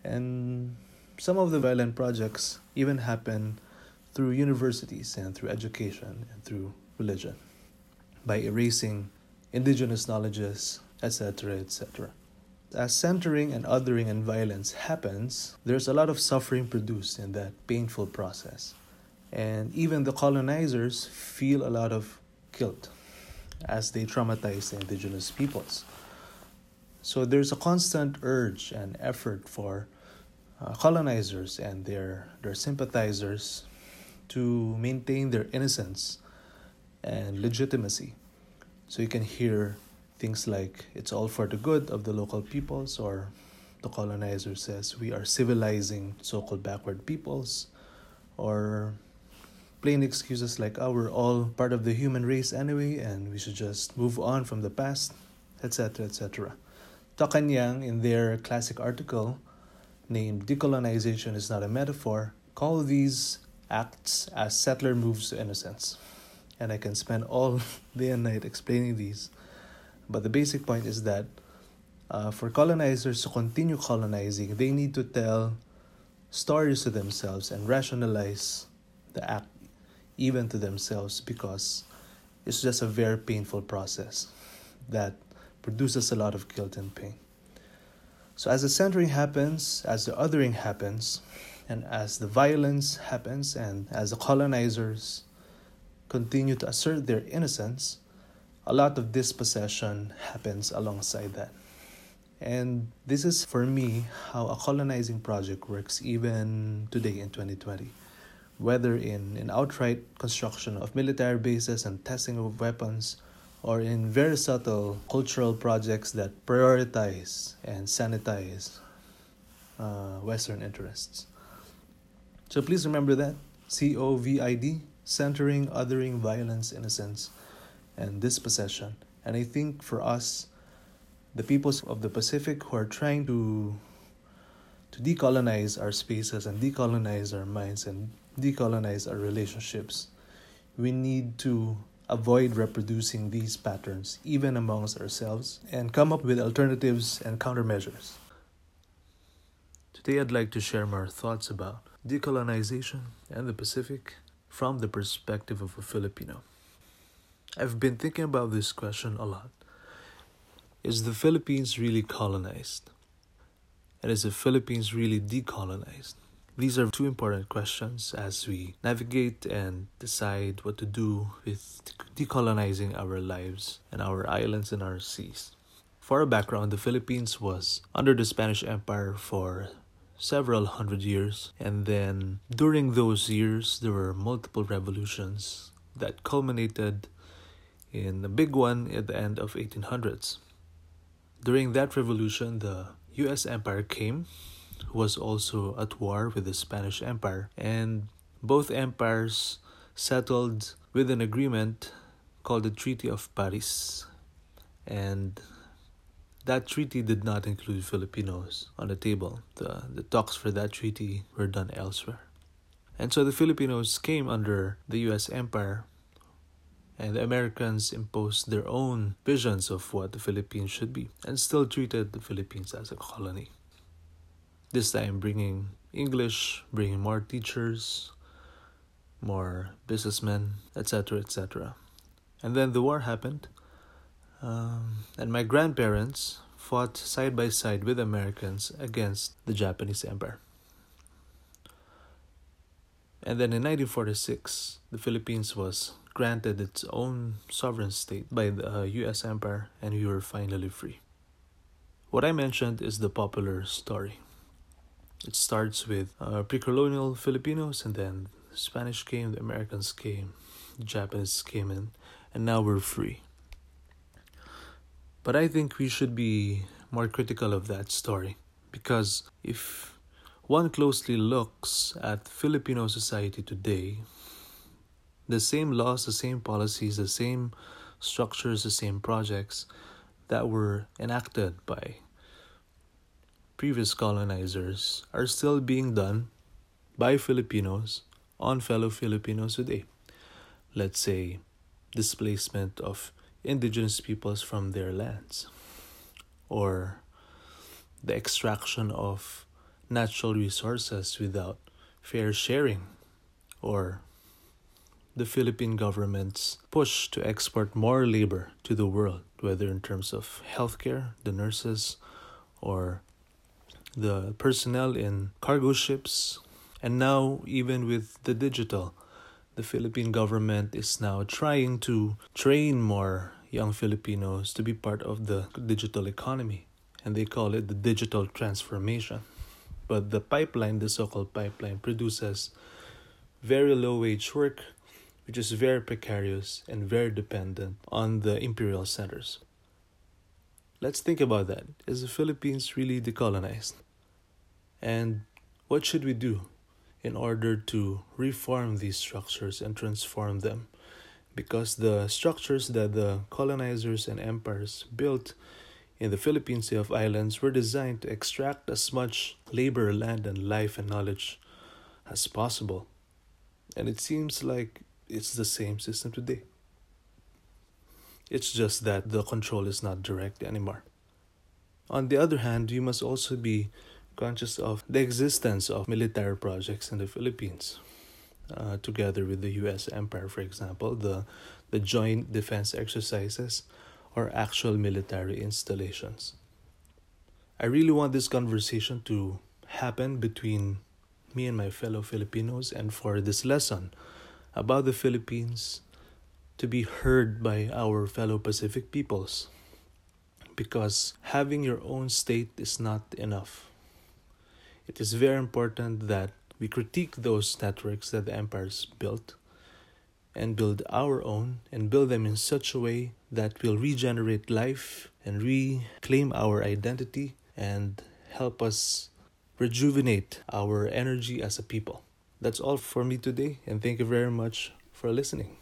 and some of the violent projects even happen through universities and through education and through religion by erasing indigenous knowledges, etc., etc. As centering and othering and violence happens, there's a lot of suffering produced in that painful process. And even the colonizers feel a lot of guilt as they traumatize the indigenous peoples. So there's a constant urge and effort for uh, colonizers and their, their sympathizers to maintain their innocence and legitimacy. So you can hear things like it's all for the good of the local peoples, or the colonizer says we are civilizing so called backward peoples, or plain excuses like, oh, we're all part of the human race anyway, and we should just move on from the past, etc., etc. Tuck and Yang, in their classic article named Decolonization is Not a Metaphor, call these acts as settler moves to innocence. And I can spend all day and night explaining these. But the basic point is that uh, for colonizers to continue colonizing, they need to tell stories to themselves and rationalize the act even to themselves because it's just a very painful process that produces a lot of guilt and pain. So, as the centering happens, as the othering happens, and as the violence happens, and as the colonizers continue to assert their innocence, a lot of dispossession happens alongside that. And this is, for me, how a colonizing project works even today in 2020. Whether in an outright construction of military bases and testing of weapons, or in very subtle cultural projects that prioritize and sanitize uh, Western interests. So please remember that COVID, centering, othering, violence, innocence, and dispossession. And I think for us, the peoples of the Pacific who are trying to to decolonize our spaces and decolonize our minds and decolonize our relationships, we need to avoid reproducing these patterns even amongst ourselves and come up with alternatives and countermeasures. Today, I'd like to share more thoughts about decolonization and the Pacific from the perspective of a Filipino. I've been thinking about this question a lot. Is the Philippines really colonized? And is the Philippines really decolonized? These are two important questions as we navigate and decide what to do with decolonizing our lives and our islands and our seas. For a background, the Philippines was under the Spanish Empire for several hundred years, and then during those years, there were multiple revolutions that culminated in a big one at the end of 1800s. During that revolution, the US Empire came was also at war with the Spanish Empire, and both empires settled with an agreement called the Treaty of Paris. And that treaty did not include Filipinos on the table. The, the talks for that treaty were done elsewhere. And so the Filipinos came under the US Empire and the Americans imposed their own visions of what the Philippines should be and still treated the Philippines as a colony. This time, bringing English, bringing more teachers, more businessmen, etc., etc. And then the war happened, um, and my grandparents fought side by side with Americans against the Japanese Empire. And then in 1946, the Philippines was granted its own sovereign state by the US Empire, and we were finally free. What I mentioned is the popular story. It starts with uh, pre colonial Filipinos, and then the Spanish came, the Americans came, the Japanese came in, and now we're free. But I think we should be more critical of that story because if one closely looks at Filipino society today, the same laws, the same policies, the same structures, the same projects that were enacted by previous colonizers are still being done by Filipinos on fellow Filipinos today. Let's say displacement of indigenous peoples from their lands, or the extraction of natural resources without fair sharing, or the Philippine government's push to export more labor to the world, whether in terms of healthcare, the nurses, or the personnel in cargo ships, and now even with the digital the Philippine government is now trying to train more young Filipinos to be part of the digital economy, and they call it the digital transformation. But the pipeline, the so called pipeline, produces very low wage work, which is very precarious and very dependent on the imperial centers. Let's think about that. Is the Philippines really decolonized? And what should we do in order to reform these structures and transform them? because the structures that the colonizers and empires built in the Philippine Sea of Islands were designed to extract as much labor, land, and life and knowledge as possible. And it seems like it's the same system today. It's just that the control is not direct anymore. On the other hand, you must also be conscious of the existence of military projects in the Philippines uh, together with the U.S. empire, for example, the the joint defense exercises or actual military installations. I really want this conversation to happen between me and my fellow Filipinos, and for this lesson about the Philippines to be heard by our fellow Pacific peoples. Because having your own state is not enough. It is very important that we critique those networks that the empires built and build our own and build them in such a way that will regenerate life and reclaim our identity and help us rejuvenate our energy as a people. That's all for me today, and thank you very much for listening.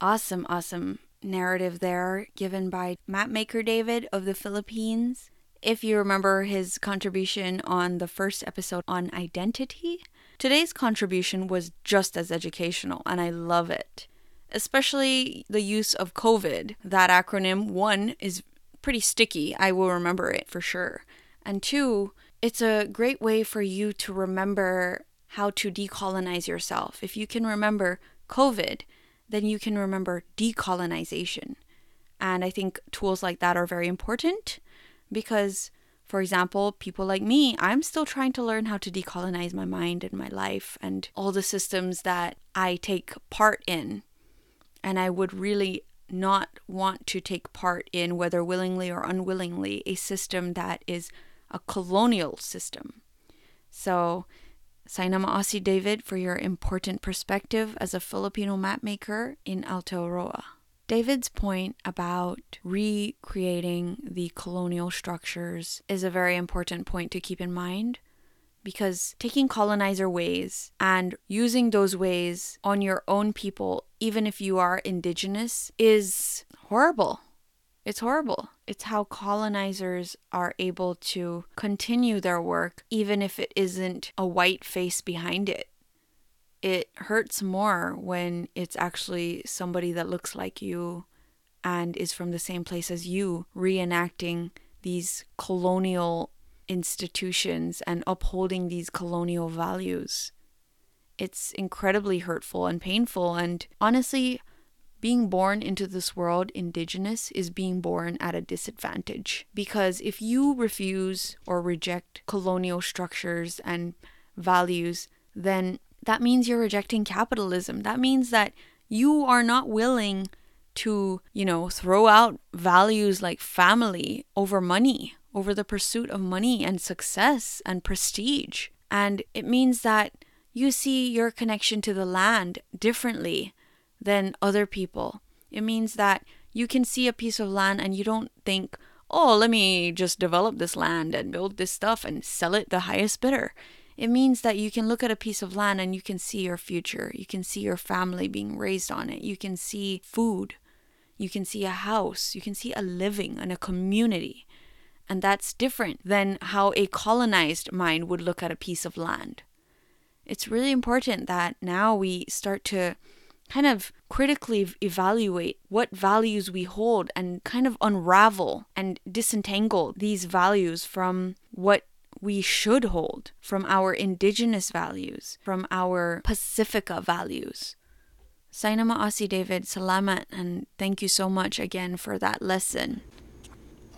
Awesome, awesome narrative there given by mapmaker David of the Philippines. If you remember his contribution on the first episode on identity, today's contribution was just as educational, and I love it. Especially the use of COVID. That acronym, one, is pretty sticky. I will remember it for sure. And two, it's a great way for you to remember how to decolonize yourself. If you can remember COVID, then you can remember decolonization. And I think tools like that are very important because, for example, people like me, I'm still trying to learn how to decolonize my mind and my life and all the systems that I take part in. And I would really not want to take part in, whether willingly or unwillingly, a system that is a colonial system. So, Saina Ma'asi David for your important perspective as a Filipino mapmaker in Aotearoa. David's point about recreating the colonial structures is a very important point to keep in mind because taking colonizer ways and using those ways on your own people, even if you are indigenous, is horrible. It's horrible. It's how colonizers are able to continue their work, even if it isn't a white face behind it. It hurts more when it's actually somebody that looks like you and is from the same place as you reenacting these colonial institutions and upholding these colonial values. It's incredibly hurtful and painful. And honestly, being born into this world indigenous is being born at a disadvantage. Because if you refuse or reject colonial structures and values, then that means you're rejecting capitalism. That means that you are not willing to, you know, throw out values like family over money, over the pursuit of money and success and prestige. And it means that you see your connection to the land differently than other people. It means that you can see a piece of land and you don't think, oh, let me just develop this land and build this stuff and sell it the highest bidder. It means that you can look at a piece of land and you can see your future. You can see your family being raised on it. You can see food. You can see a house. You can see a living and a community. And that's different than how a colonized mind would look at a piece of land. It's really important that now we start to kind of critically evaluate what values we hold and kind of unravel and disentangle these values from what we should hold, from our indigenous values, from our Pacifica values. Saina Ma'asi David, salamat, and thank you so much again for that lesson.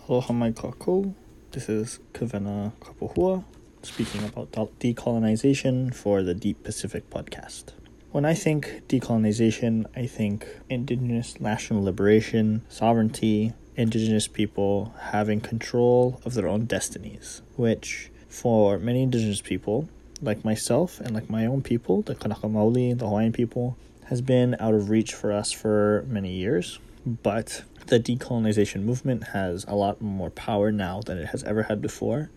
Aloha mai kakou. This is Kavena Kapuhua speaking about decolonization for the Deep Pacific podcast. When I think decolonization, I think indigenous national liberation, sovereignty, indigenous people having control of their own destinies, which for many indigenous people, like myself and like my own people, the Kanaka Maoli, the Hawaiian people, has been out of reach for us for many years. But the decolonization movement has a lot more power now than it has ever had before.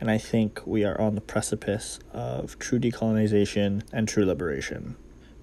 And I think we are on the precipice of true decolonization and true liberation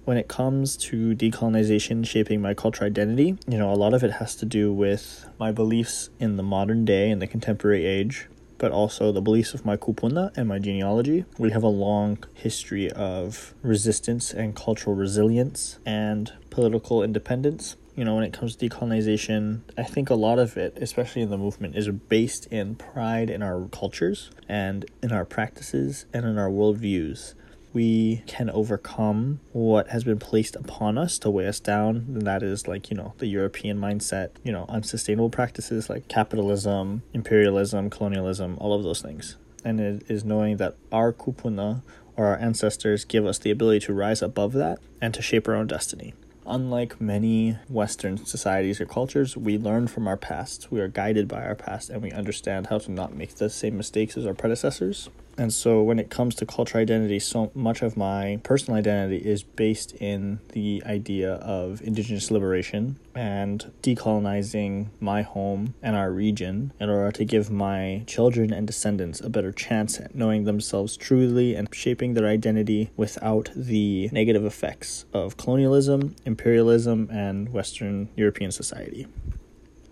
when it comes to decolonization shaping my cultural identity, you know, a lot of it has to do with my beliefs in the modern day and the contemporary age, but also the beliefs of my kupuna and my genealogy. We have a long history of resistance and cultural resilience and political independence. You know, when it comes to decolonization, I think a lot of it, especially in the movement, is based in pride in our cultures and in our practices and in our worldviews we can overcome what has been placed upon us to weigh us down, and that is like, you know, the European mindset, you know, unsustainable practices like capitalism, imperialism, colonialism, all of those things. And it is knowing that our kupuna or our ancestors give us the ability to rise above that and to shape our own destiny. Unlike many Western societies or cultures, we learn from our past. We are guided by our past and we understand how to not make the same mistakes as our predecessors. And so when it comes to cultural identity, so much of my personal identity is based in the idea of indigenous liberation and decolonizing my home and our region in order to give my children and descendants a better chance at knowing themselves truly and shaping their identity without the negative effects of colonialism, imperialism, and Western European society.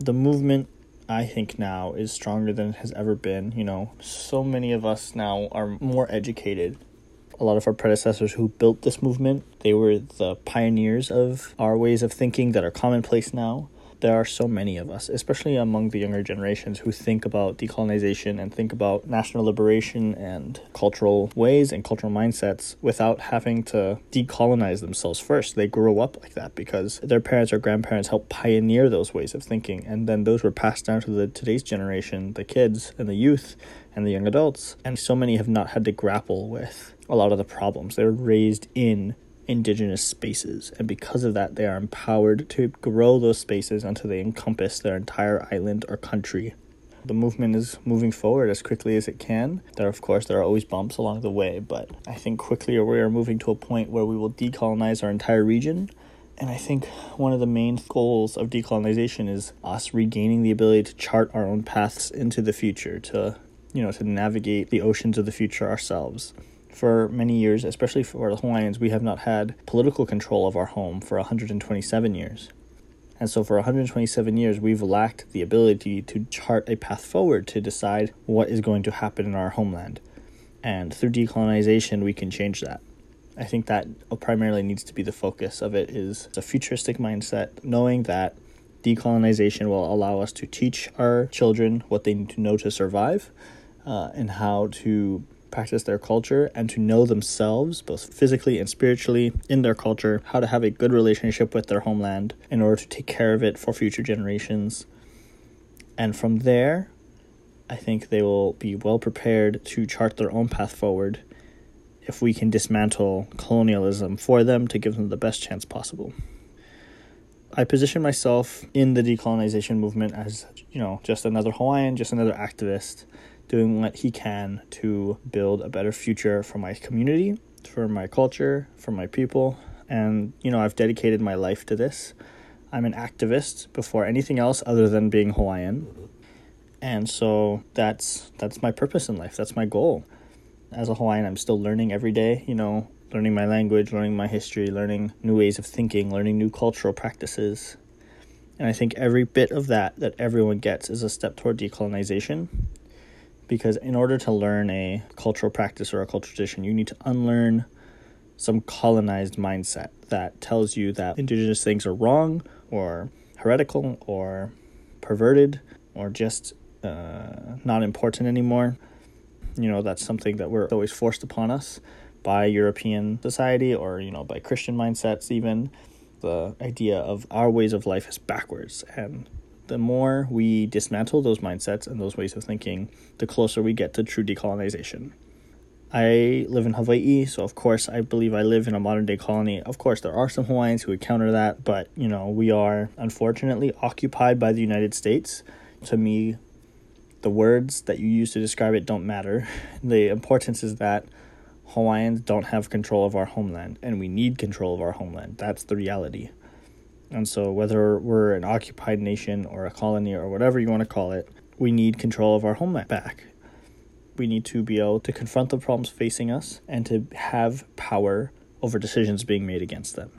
The movement I think now is stronger than it has ever been. You know, so many of us now are more educated. A lot of our predecessors who built this movement, they were the pioneers of our ways of thinking that are commonplace now there are so many of us, especially among the younger generations, who think about decolonization and think about national liberation and cultural ways and cultural mindsets without having to decolonize themselves first. They grow up like that because their parents or grandparents helped pioneer those ways of thinking, and then those were passed down to the today's generation, the kids and the youth and the young adults. And so many have not had to grapple with a lot of the problems. They're raised in indigenous spaces, and because of that, they are empowered to grow those spaces until they encompass their entire island or country. The movement is moving forward as quickly as it can. There, of course, there are always bumps along the way, but I think quickly we are moving to a point where we will decolonize our entire region. And I think one of the main goals of decolonization is us regaining the ability to chart our own paths into the future, to you know, to navigate the oceans of the future ourselves for many years, especially for the Hawaiians, we have not had political control of our home for 127 years. And so, for 127 years, we've lacked the ability to chart a path forward to decide what is going to happen in our homeland. And through decolonization, we can change that. I think that primarily needs to be the focus of it is a futuristic mindset, knowing that decolonization will allow us to teach our children what they need to know to survive uh, and how to practice their culture and to know themselves, both physically and spiritually, in their culture, how to have a good relationship with their homeland in order to take care of it for future generations. And from there, I think they will be well prepared to chart their own path forward if we can dismantle colonialism for them to give them the best chance possible. I position myself in the decolonization movement as, you know, just another Hawaiian, just another activist doing what he can to build a better future for my community, for my culture, for my people. And, you know, I've dedicated my life to this. I'm an activist before anything else other than being Hawaiian. And so that's that's my purpose in life. That's my goal. As a Hawaiian, I'm still learning every day, you know, learning my language, learning my history, learning new ways of thinking, learning new cultural practices. And I think every bit of that that everyone gets is a step toward decolonization because in order to learn a cultural practice or a cultural tradition, you need to unlearn some colonized mindset that tells you that indigenous things are wrong or heretical or perverted or just uh, not important anymore. You know, that's something that we're always forced upon us by European society or, you know, by Christian mindsets, even. The idea of our ways of life is backwards and the more we dismantle those mindsets and those ways of thinking, the closer we get to true decolonization. I live in Hawaii, so of course I believe I live in a modern day colony. Of course, there are some Hawaiians who would counter that, but you know, we are unfortunately occupied by the United States. To me, the words that you use to describe it don't matter. The importance is that Hawaiians don't have control of our homeland, and we need control of our homeland. That's the reality. And so, whether we're an occupied nation or a colony or whatever you want to call it, we need control of our homeland back. We need to be able to confront the problems facing us and to have power over decisions being made against them.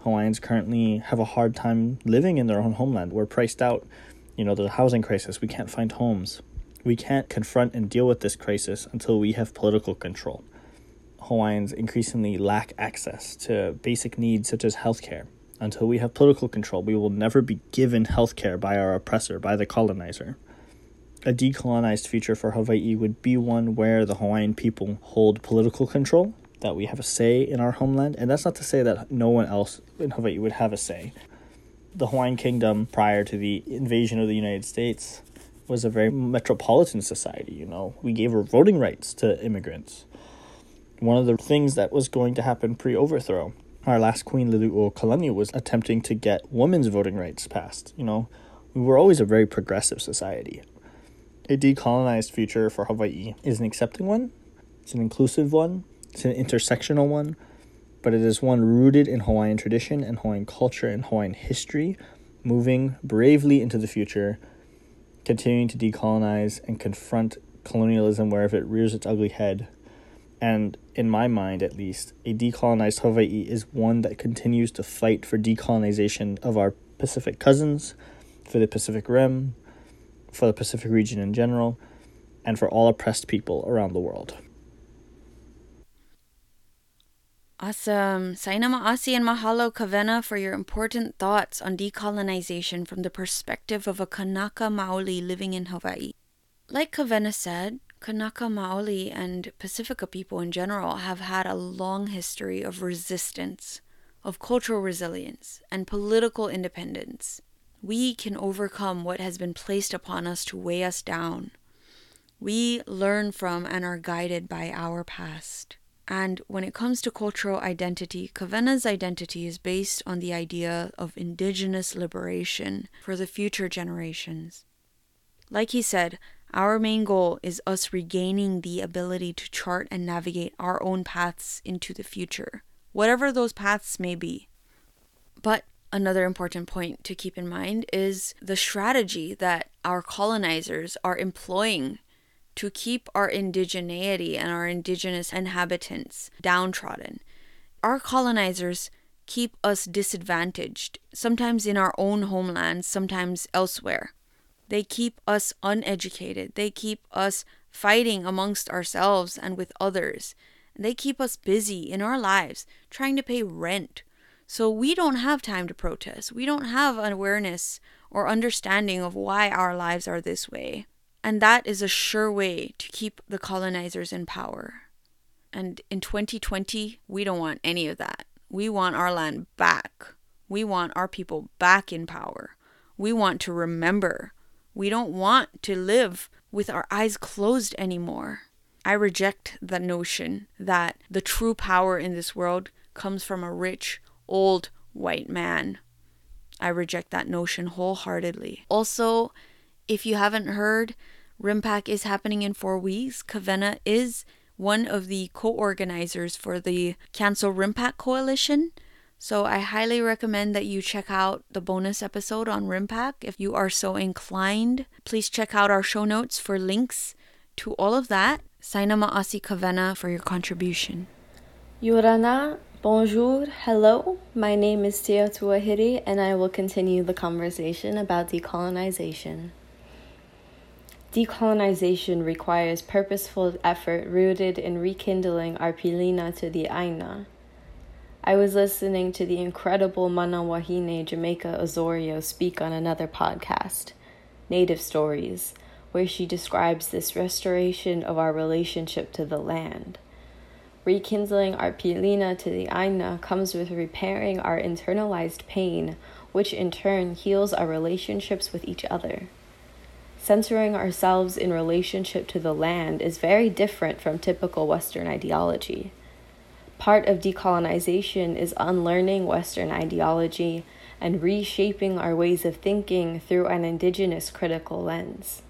Hawaiians currently have a hard time living in their own homeland. We're priced out. You know, there's a housing crisis. We can't find homes. We can't confront and deal with this crisis until we have political control. Hawaiians increasingly lack access to basic needs such as healthcare, until we have political control, we will never be given health care by our oppressor, by the colonizer. A decolonized future for Hawaii would be one where the Hawaiian people hold political control, that we have a say in our homeland, and that's not to say that no one else in Hawaii would have a say. The Hawaiian kingdom, prior to the invasion of the United States, was a very metropolitan society, you know. We gave voting rights to immigrants. One of the things that was going to happen pre overthrow our last queen, Liliuokalani, was attempting to get women's voting rights passed. You know, we were always a very progressive society. A decolonized future for Hawaii is an accepting one, it's an inclusive one, it's an intersectional one, but it is one rooted in Hawaiian tradition and Hawaiian culture and Hawaiian history, moving bravely into the future, continuing to decolonize and confront colonialism wherever it rears its ugly head and in my mind, at least, a decolonized Hawaii is one that continues to fight for decolonization of our Pacific cousins, for the Pacific Rim, for the Pacific region in general, and for all oppressed people around the world. Awesome. Saina Ma'asi and Mahalo Kawena for your important thoughts on decolonization from the perspective of a Kanaka Maoli living in Hawaii. Like Kawena said, Kanaka Maoli and Pacifica people in general have had a long history of resistance, of cultural resilience, and political independence. We can overcome what has been placed upon us to weigh us down. We learn from and are guided by our past. And when it comes to cultural identity, Kawena's identity is based on the idea of indigenous liberation for the future generations. Like he said, our main goal is us regaining the ability to chart and navigate our own paths into the future, whatever those paths may be. But another important point to keep in mind is the strategy that our colonizers are employing to keep our indigeneity and our indigenous inhabitants downtrodden. Our colonizers keep us disadvantaged, sometimes in our own homelands, sometimes elsewhere. They keep us uneducated. They keep us fighting amongst ourselves and with others. They keep us busy in our lives trying to pay rent. So we don't have time to protest. We don't have awareness or understanding of why our lives are this way. And that is a sure way to keep the colonizers in power. And in 2020, we don't want any of that. We want our land back. We want our people back in power. We want to remember. We don't want to live with our eyes closed anymore. I reject the notion that the true power in this world comes from a rich, old white man. I reject that notion wholeheartedly. Also, if you haven't heard, RIMPAC is happening in four weeks. Kawena is one of the co organizers for the Cancel RIMPAC Coalition. So I highly recommend that you check out the bonus episode on RIMPAC if you are so inclined. Please check out our show notes for links to all of that. Saina Ma'asi Kawena for your contribution. Iaorana, bonjour, hello. My name is Tia Tuahiri, and I will continue the conversation about decolonization. Decolonization requires purposeful effort rooted in rekindling our pilina to the Aina. I was listening to the incredible Mana Wahine Jamaica Osorio speak on another podcast, Native Stories, where she describes this restoration of our relationship to the land. Rekindling our pilina to the Aina comes with repairing our internalized pain, which in turn heals our relationships with each other. Centering ourselves in relationship to the land is very different from typical Western ideology. Part of decolonization is unlearning Western ideology and reshaping our ways of thinking through an indigenous critical lens.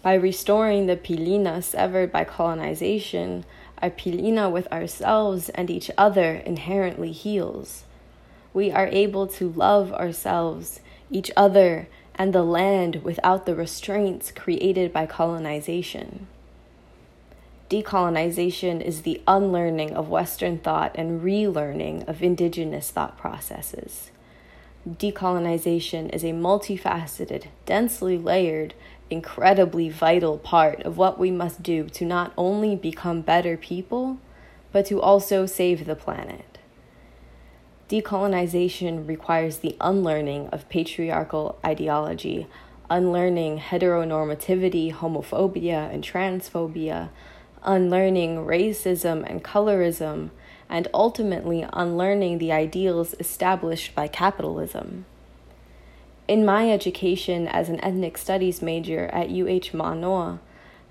By restoring the pilina severed by colonization, our pilina with ourselves and each other inherently heals. We are able to love ourselves, each other, and the land without the restraints created by colonization. Decolonization is the unlearning of Western thought and relearning of indigenous thought processes. Decolonization is a multifaceted, densely layered, incredibly vital part of what we must do to not only become better people, but to also save the planet. Decolonization requires the unlearning of patriarchal ideology, unlearning heteronormativity, homophobia, and transphobia, unlearning racism and colorism, and ultimately unlearning the ideals established by capitalism. In my education as an ethnic studies major at UH Manoa,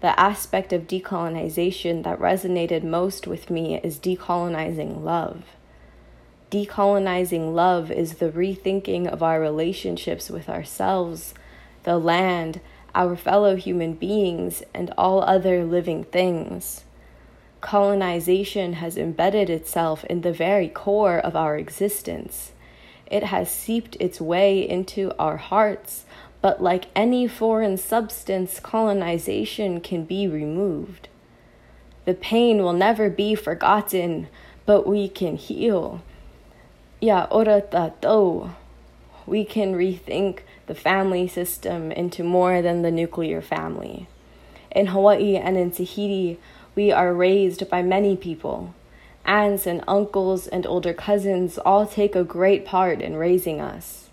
the aspect of decolonization that resonated most with me is decolonizing love. Decolonizing love is the rethinking of our relationships with ourselves, the land, our fellow human beings, and all other living things. Colonization has embedded itself in the very core of our existence. It has seeped its way into our hearts, but like any foreign substance, colonization can be removed. The pain will never be forgotten, but we can heal Ia ora tatou, we can rethink the family system into more than the nuclear family. In Hawaii and in Tahiti, we are raised by many people. Aunts and uncles and older cousins all take a great part in raising us.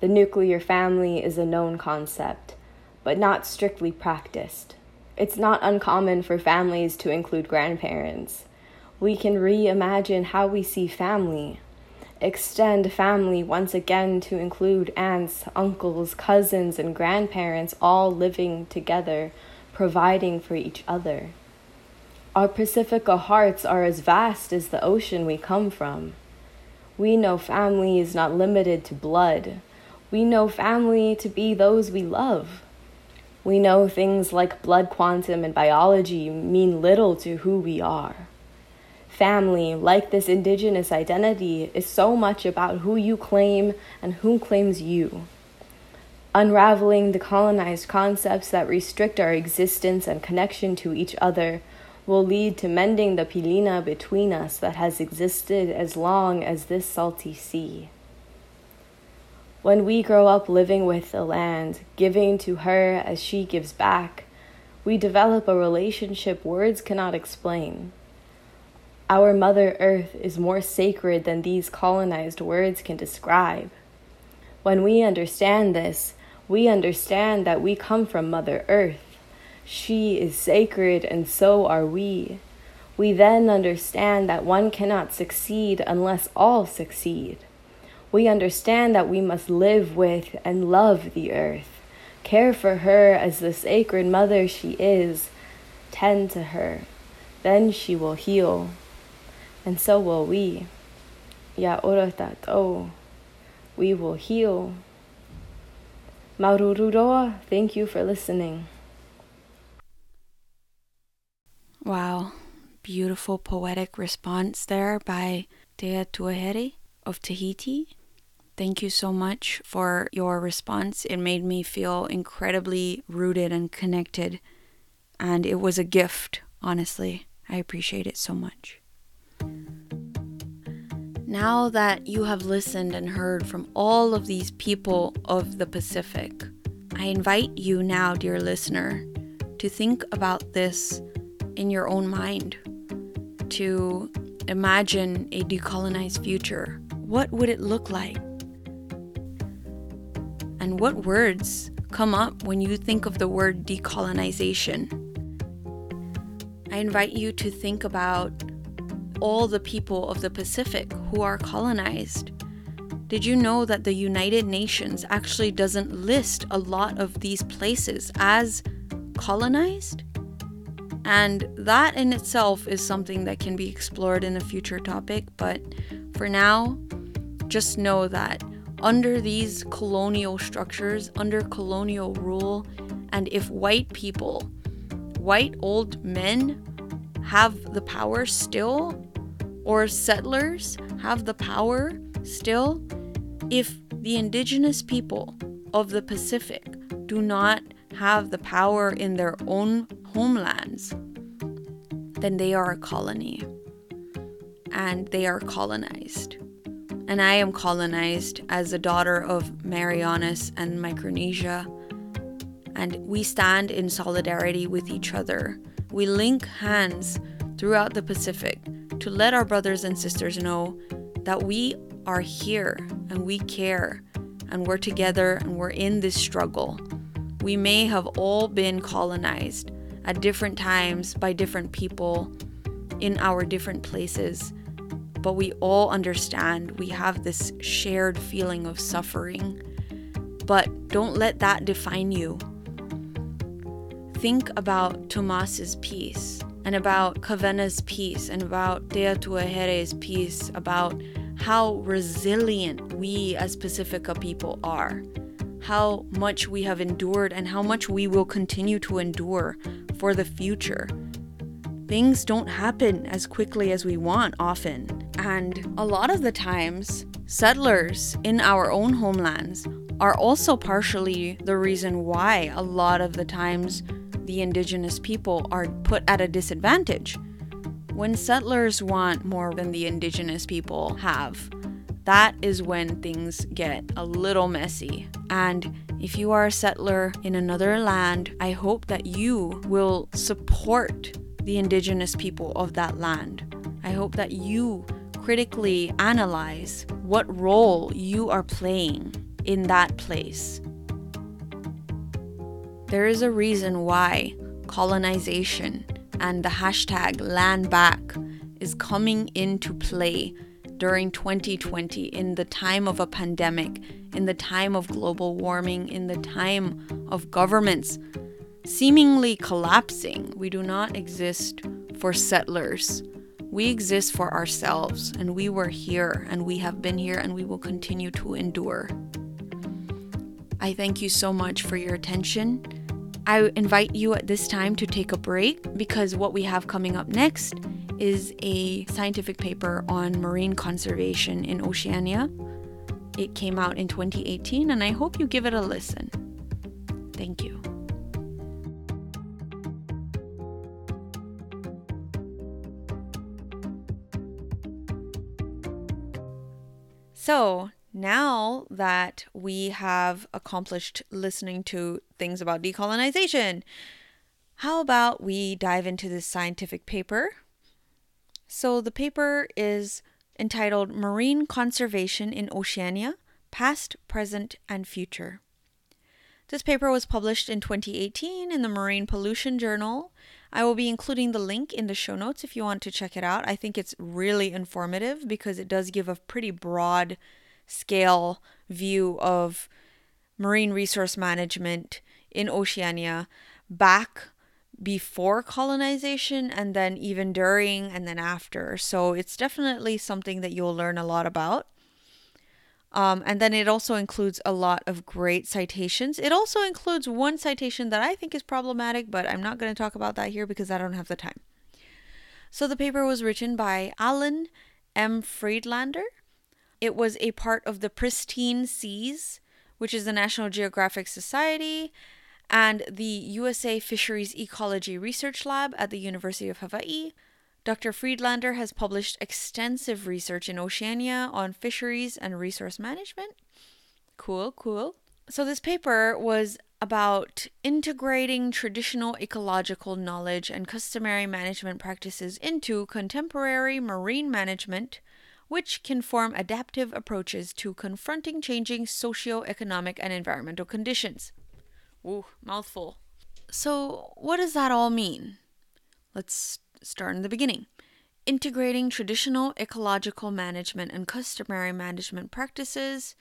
The nuclear family is a known concept, but not strictly practiced. It's not uncommon for families to include grandparents. We can reimagine how we see family extend family once again to include aunts, uncles, cousins, and grandparents all living together, providing for each other. Our Pacifica hearts are as vast as the ocean we come from. We know family is not limited to blood. We know family to be those we love. We know things like blood quantum and biology mean little to who we are family, like this indigenous identity, is so much about who you claim and who claims you. Unraveling the colonized concepts that restrict our existence and connection to each other will lead to mending the pilina between us that has existed as long as this salty sea. When we grow up living with the land, giving to her as she gives back, we develop a relationship words cannot explain Our Mother Earth is more sacred than these colonized words can describe. When we understand this, we understand that we come from Mother Earth. She is sacred, and so are we. We then understand that one cannot succeed unless all succeed. We understand that we must live with and love the earth, care for her as the sacred mother she is, tend to her. Then she will heal, and so will we. Ya orotat oh, we will heal. Mauruuru roa, thank you for listening. Wow. Beautiful poetic response there by Dea Tuahiri of Tahiti. Thank you so much for your response. It made me feel incredibly rooted and connected. And it was a gift, honestly. I appreciate it so much. Now that you have listened and heard from all of these people of the Pacific, I invite you now, dear listener, to think about this in your own mind, to imagine a decolonized future. What would it look like? And what words come up when you think of the word decolonization? I invite you to think about all the people of the Pacific who are colonized. Did you know that the United Nations actually doesn't list a lot of these places as colonized? And that in itself is something that can be explored in a future topic, but for now, just know that under these colonial structures, under colonial rule, and if white people, white old men, have the power still, or settlers have the power still, if the indigenous people of the Pacific do not have the power in their own homelands, then they are a colony and they are colonized. And I am colonized as a daughter of Marianas and Micronesia. And we stand in solidarity with each other. We link hands throughout the Pacific to let our brothers and sisters know that we are here and we care and we're together and we're in this struggle. We may have all been colonized at different times by different people in our different places, but we all understand we have this shared feeling of suffering. But don't let that define you. Think about Tomas's piece and about Kawena's piece and about Dea Tuahiri's piece about how resilient we as Pacifica people are, how much we have endured and how much we will continue to endure for the future. Things don't happen as quickly as we want often, and a lot of the times, settlers in our own homelands are also partially the reason why a lot of the times the indigenous people are put at a disadvantage. When settlers want more than the indigenous people have, that is when things get a little messy. And if you are a settler in another land, I hope that you will support the indigenous people of that land. I hope that you critically analyze what role you are playing in that place. There is a reason why colonization and the hashtag land back is coming into play during 2020 in the time of a pandemic, in the time of global warming, in the time of governments seemingly collapsing. We do not exist for settlers. We exist for ourselves, and we were here, and we have been here, and we will continue to endure. I thank you so much for your attention. I invite you at this time to take a break because what we have coming up next is a scientific paper on marine conservation in Oceania. It came out in 2018, and I hope you give it a listen. Thank you. So, now that we have accomplished listening to things about decolonization, how about we dive into this scientific paper So the paper is entitled Marine Conservation in Oceania Past, Present, and Future. This paper was published in 2018 in the Marine Pollution Journal. I will be including the link in the show notes if you want to check it out. I think it's really informative because it does give a pretty broad scale view of marine resource management in Oceania back before colonization and then even during and then after. So it's definitely something that you'll learn a lot about. Um, and then it also includes a lot of great citations. It also includes one citation that I think is problematic, but I'm not going to talk about that here because I don't have the time. So the paper was written by Alan M. Friedlander. It was a part of the Pristine Seas, which is the National Geographic Society, and the USA Fisheries Ecology Research Lab at the University of Hawaii. Dr. Friedlander has published extensive research in Oceania on fisheries and resource management. Cool, cool. So, this paper was about integrating traditional ecological knowledge and customary management practices into contemporary marine management, which can form adaptive approaches to confronting changing socio-economic and environmental conditions. Ooh, mouthful. So, what does that all mean? Let's start in the beginning. Integrating traditional ecological management and customary management practices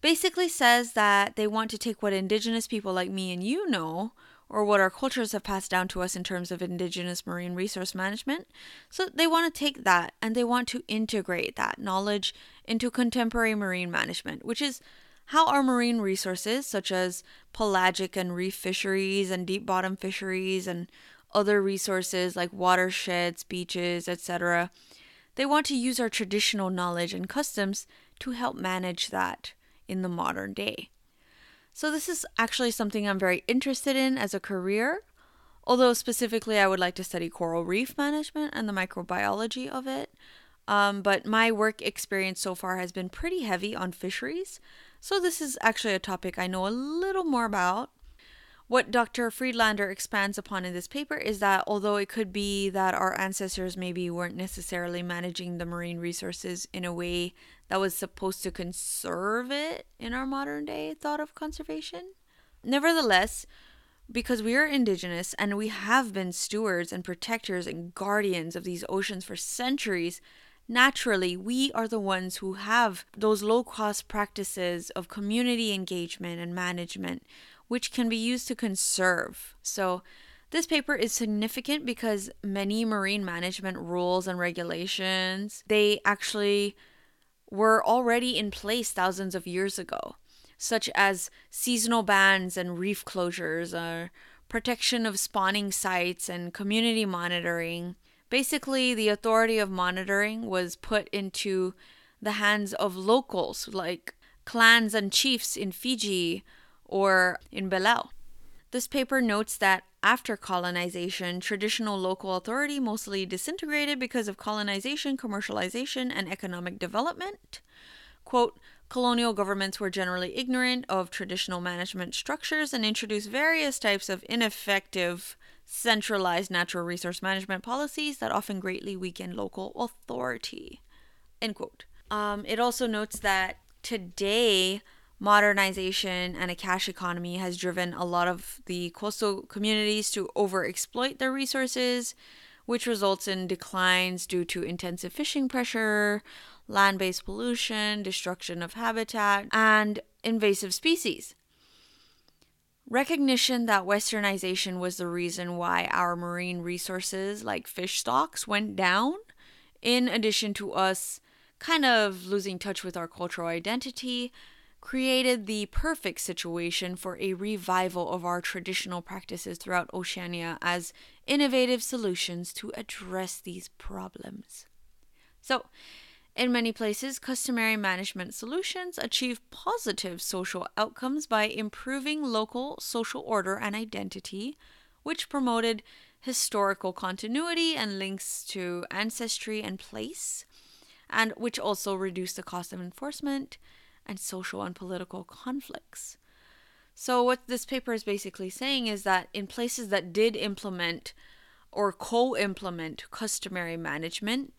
basically says that they want to take what indigenous people like me and you know, or what our cultures have passed down to us in terms of indigenous marine resource management. So they want to take that and they want to integrate that knowledge into contemporary marine management, which is how our marine resources, such as pelagic and reef fisheries and deep bottom fisheries and other resources like watersheds, beaches, etc., they want to use our traditional knowledge and customs to help manage that in the modern day. So, this is actually something I'm very interested in as a career, although specifically I would like to study coral reef management and the microbiology of it. Um, but my work experience so far has been pretty heavy on fisheries, so this is actually a topic I know a little more about. What Dr. Friedlander expands upon in this paper is that although it could be that our ancestors maybe weren't necessarily managing the marine resources in a way that was supposed to conserve it in our modern day thought of conservation, nevertheless, because we are indigenous and we have been stewards and protectors and guardians of these oceans for centuries, naturally, we are the ones who have those low cost practices of community engagement and management, which can be used to conserve. So, this paper is significant because many marine management rules and regulations, they actually were already in place thousands of years ago, such as seasonal bans and reef closures, or protection of spawning sites and community monitoring. Basically, the authority of monitoring was put into the hands of locals like clans and chiefs in Fiji or in Belau. This paper notes that after colonization, traditional local authority mostly disintegrated because of colonization, commercialization, and economic development. Quote, colonial governments were generally ignorant of traditional management structures and introduced various types of ineffective centralized natural resource management policies that often greatly weaken local authority. End quote. Um, it also notes that today, modernization and a cash economy has driven a lot of the coastal communities to overexploit their resources, which results in declines due to intensive fishing pressure, land based pollution, destruction of habitat, and invasive species. Recognition that westernization was the reason why our marine resources, like fish stocks, went down, in addition to us kind of losing touch with our cultural identity, created the perfect situation for a revival of our traditional practices throughout Oceania as innovative solutions to address these problems. So, in many places, customary management solutions achieve positive social outcomes by improving local social order and identity, which promoted historical continuity and links to ancestry and place, and which also reduced the cost of enforcement and social and political conflicts. So, what this paper is basically saying is that in places that did implement or co implement customary management,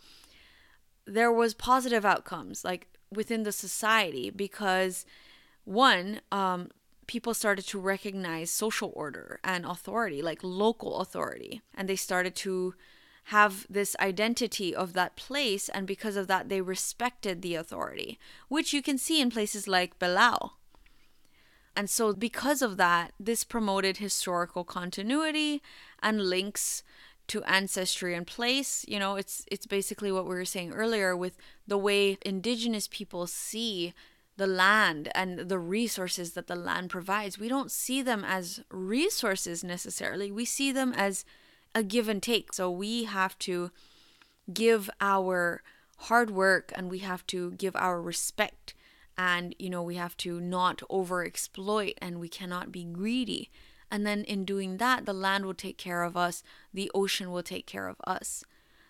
there was positive outcomes like within the society because one um, people started to recognize social order and authority like local authority and they started to have this identity of that place and because of that they respected the authority which you can see in places like Belau and so because of that this promoted historical continuity and links to ancestry and place. You know it's it's basically what we were saying earlier with the way indigenous people see the land and the resources that the land provides. We don't see them as resources necessarily. We see them as a give and take so we have to give our hard work and we have to give our respect and you know we have to not over exploit and we cannot be greedy and then in doing that, the land will take care of us, the ocean will take care of us.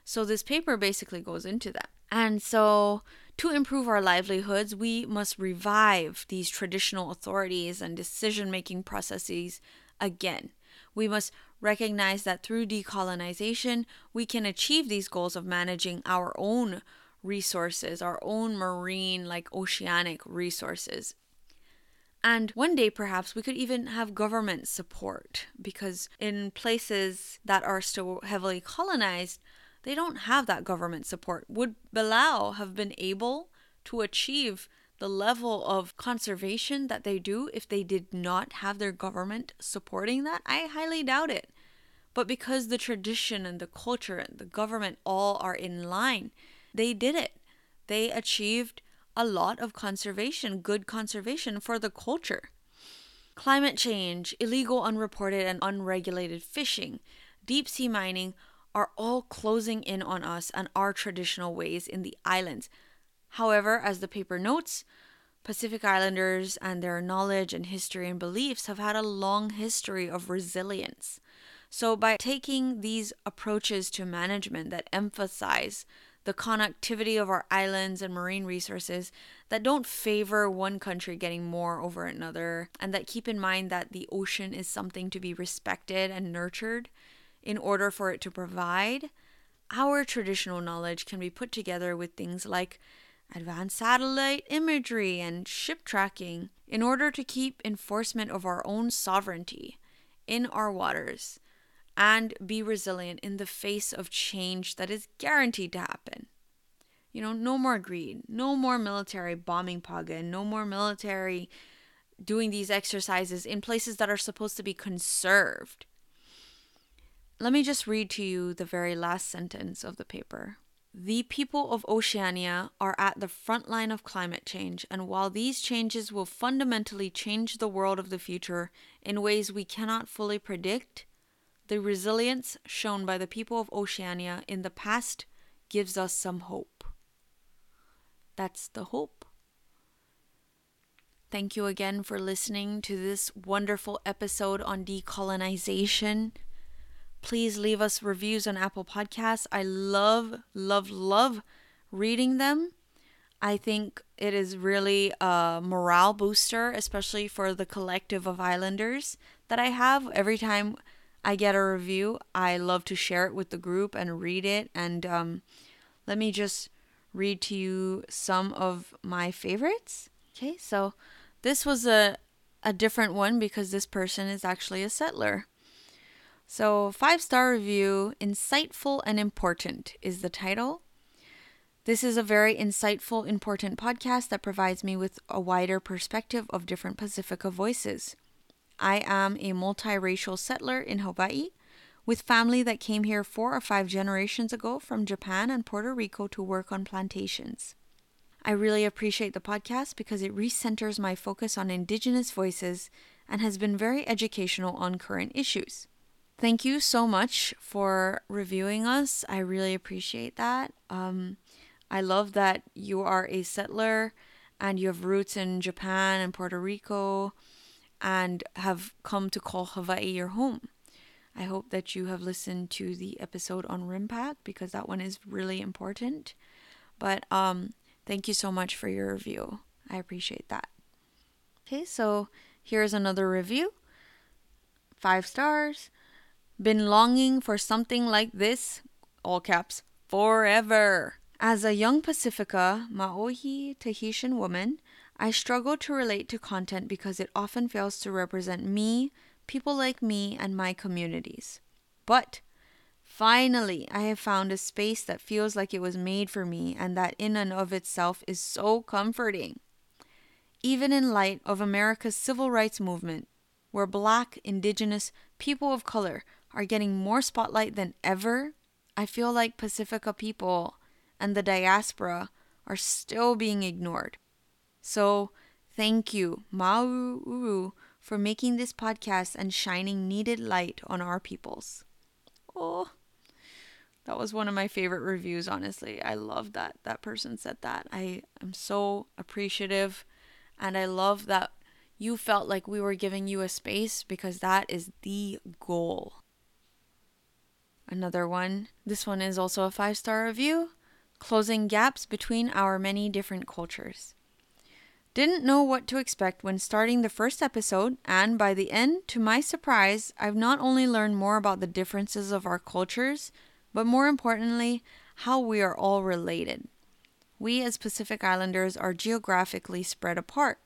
So this paper basically goes into that. And so to improve our livelihoods, we must revive these traditional authorities and decision making processes again. We must recognize that through decolonization, we can achieve these goals of managing our own resources, our own marine, like oceanic resources and one day, perhaps, we could even have government support because in places that are still heavily colonized, they don't have that government support. Would Belau have been able to achieve the level of conservation that they do if they did not have their government supporting that? I highly doubt it. But because the tradition and the culture and the government all are in line, they did it. They achieved a lot of conservation, good conservation for the culture. Climate change, illegal, unreported, and unregulated fishing, deep sea mining are all closing in on us and our traditional ways in the islands. However, as the paper notes, Pacific Islanders and their knowledge and history and beliefs have had a long history of resilience. So, by taking these approaches to management that emphasize the connectivity of our islands and marine resources that don't favor one country getting more over another, and that keep in mind that the ocean is something to be respected and nurtured in order for it to provide. Our traditional knowledge can be put together with things like advanced satellite imagery and ship tracking in order to keep enforcement of our own sovereignty in our waters and be resilient in the face of change that is guaranteed to happen. You know, no more greed, no more military bombing Paga, no more military doing these exercises in places that are supposed to be conserved. Let me just read to you the very last sentence of the paper. The people of Oceania are at the front line of climate change, and while these changes will fundamentally change the world of the future in ways we cannot fully predict, the resilience shown by the people of Oceania in the past gives us some hope. That's the hope. Thank you again for listening to this wonderful episode on decolonization. Please leave us reviews on Apple Podcasts. I love, love, love reading them. I think it is really a morale booster, especially for the collective of islanders that I have every time I get a review, I love to share it with the group and read it. And um, let me just read to you some of my favorites. Okay, so this was a, a different one because this person is actually a settler. So, five star review Insightful and Important is the title. This is a very insightful, important podcast that provides me with a wider perspective of different Pacifica voices. I am a multiracial settler in Hawaii with family that came here four or five generations ago from Japan and Puerto Rico to work on plantations. I really appreciate the podcast because it recenters my focus on Indigenous voices and has been very educational on current issues. Thank you so much for reviewing us. I really appreciate that. Um, I love that you are a settler and you have roots in Japan and Puerto Rico and have come to call Hawaii your home. I hope that you have listened to the episode on RIMPAC because that one is really important. But um, thank you so much for your review. I appreciate that. Okay, so here's another review. Five stars. Been longing for something like this, all caps, forever. As a young Pacifica, Maohi Tahitian woman, I struggle to relate to content because it often fails to represent me, people like me, and my communities. But finally, I have found a space that feels like it was made for me and that in and of itself is so comforting. Even in light of America's civil rights movement, where Black, Indigenous, people of color are getting more spotlight than ever, I feel like Pacifica people and the diaspora are still being ignored. So, thank you, Mauru, for making this podcast and shining needed light on our peoples. Oh, that was one of my favorite reviews, honestly. I love that that person said that. I am so appreciative and I love that you felt like we were giving you a space because that is the goal. Another one. This one is also a five star review closing gaps between our many different cultures. Didn't know what to expect when starting the first episode, and by the end, to my surprise, I've not only learned more about the differences of our cultures, but more importantly, how we are all related. We as Pacific Islanders are geographically spread apart,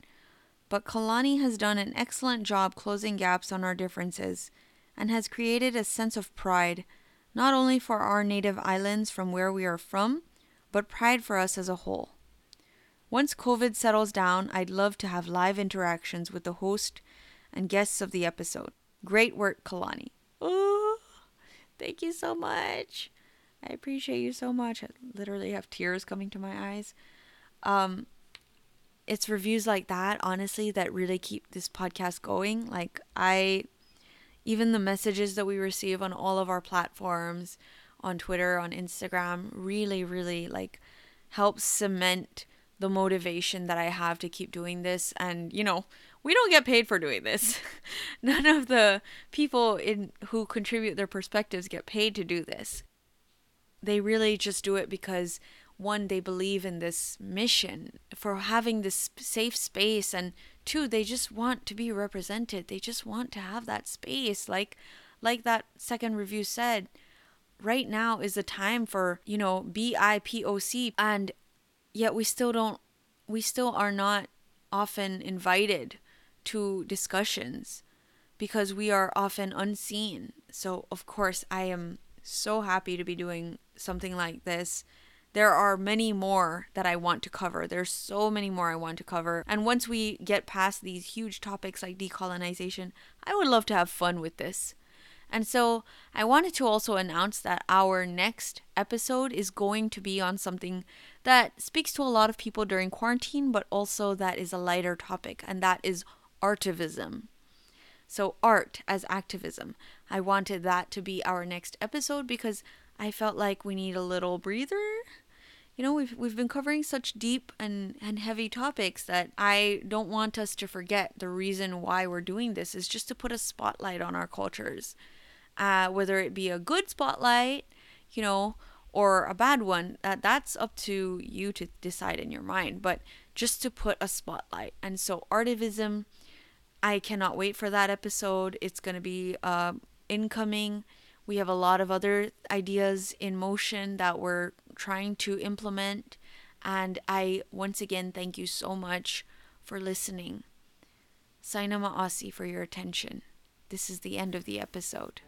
but Kalani has done an excellent job closing gaps on our differences and has created a sense of pride, not only for our native islands from where we are from, but pride for us as a whole. Once COVID settles down, I'd love to have live interactions with the host and guests of the episode. Great work, Kalani. Oh, thank you so much. I appreciate you so much. I literally have tears coming to my eyes. Um, it's reviews like that, honestly, that really keep this podcast going. Like, I, even the messages that we receive on all of our platforms, on Twitter, on Instagram, really, really like helps cement the motivation that I have to keep doing this. And, you know, we don't get paid for doing this. None of the people in who contribute their perspectives get paid to do this. They really just do it because one they believe in this mission for having this safe space and two they just want to be represented. They just want to have that space like like that second review said right now is the time for, you know, BIPOC and yet we still don't we still are not often invited to discussions because we are often unseen. So, of course, I am so happy to be doing something like this. There are many more that I want to cover. There's so many more I want to cover. And once we get past these huge topics like decolonization, I would love to have fun with this. And so I wanted to also announce that our next episode is going to be on something that speaks to a lot of people during quarantine, but also that is a lighter topic, and that is artivism. So, art as activism. I wanted that to be our next episode because I felt like we need a little breather. You know, we've, we've been covering such deep and, and heavy topics that I don't want us to forget the reason why we're doing this is just to put a spotlight on our cultures uh, whether it be a good spotlight, you know, or a bad one. Uh, that's up to you to decide in your mind. But just to put a spotlight. And so, artivism, I cannot wait for that episode. It's going to be uh, incoming. We have a lot of other ideas in motion that we're trying to implement. And I once again thank you so much for listening. Saina Ma'asi for your attention. This is the end of the episode.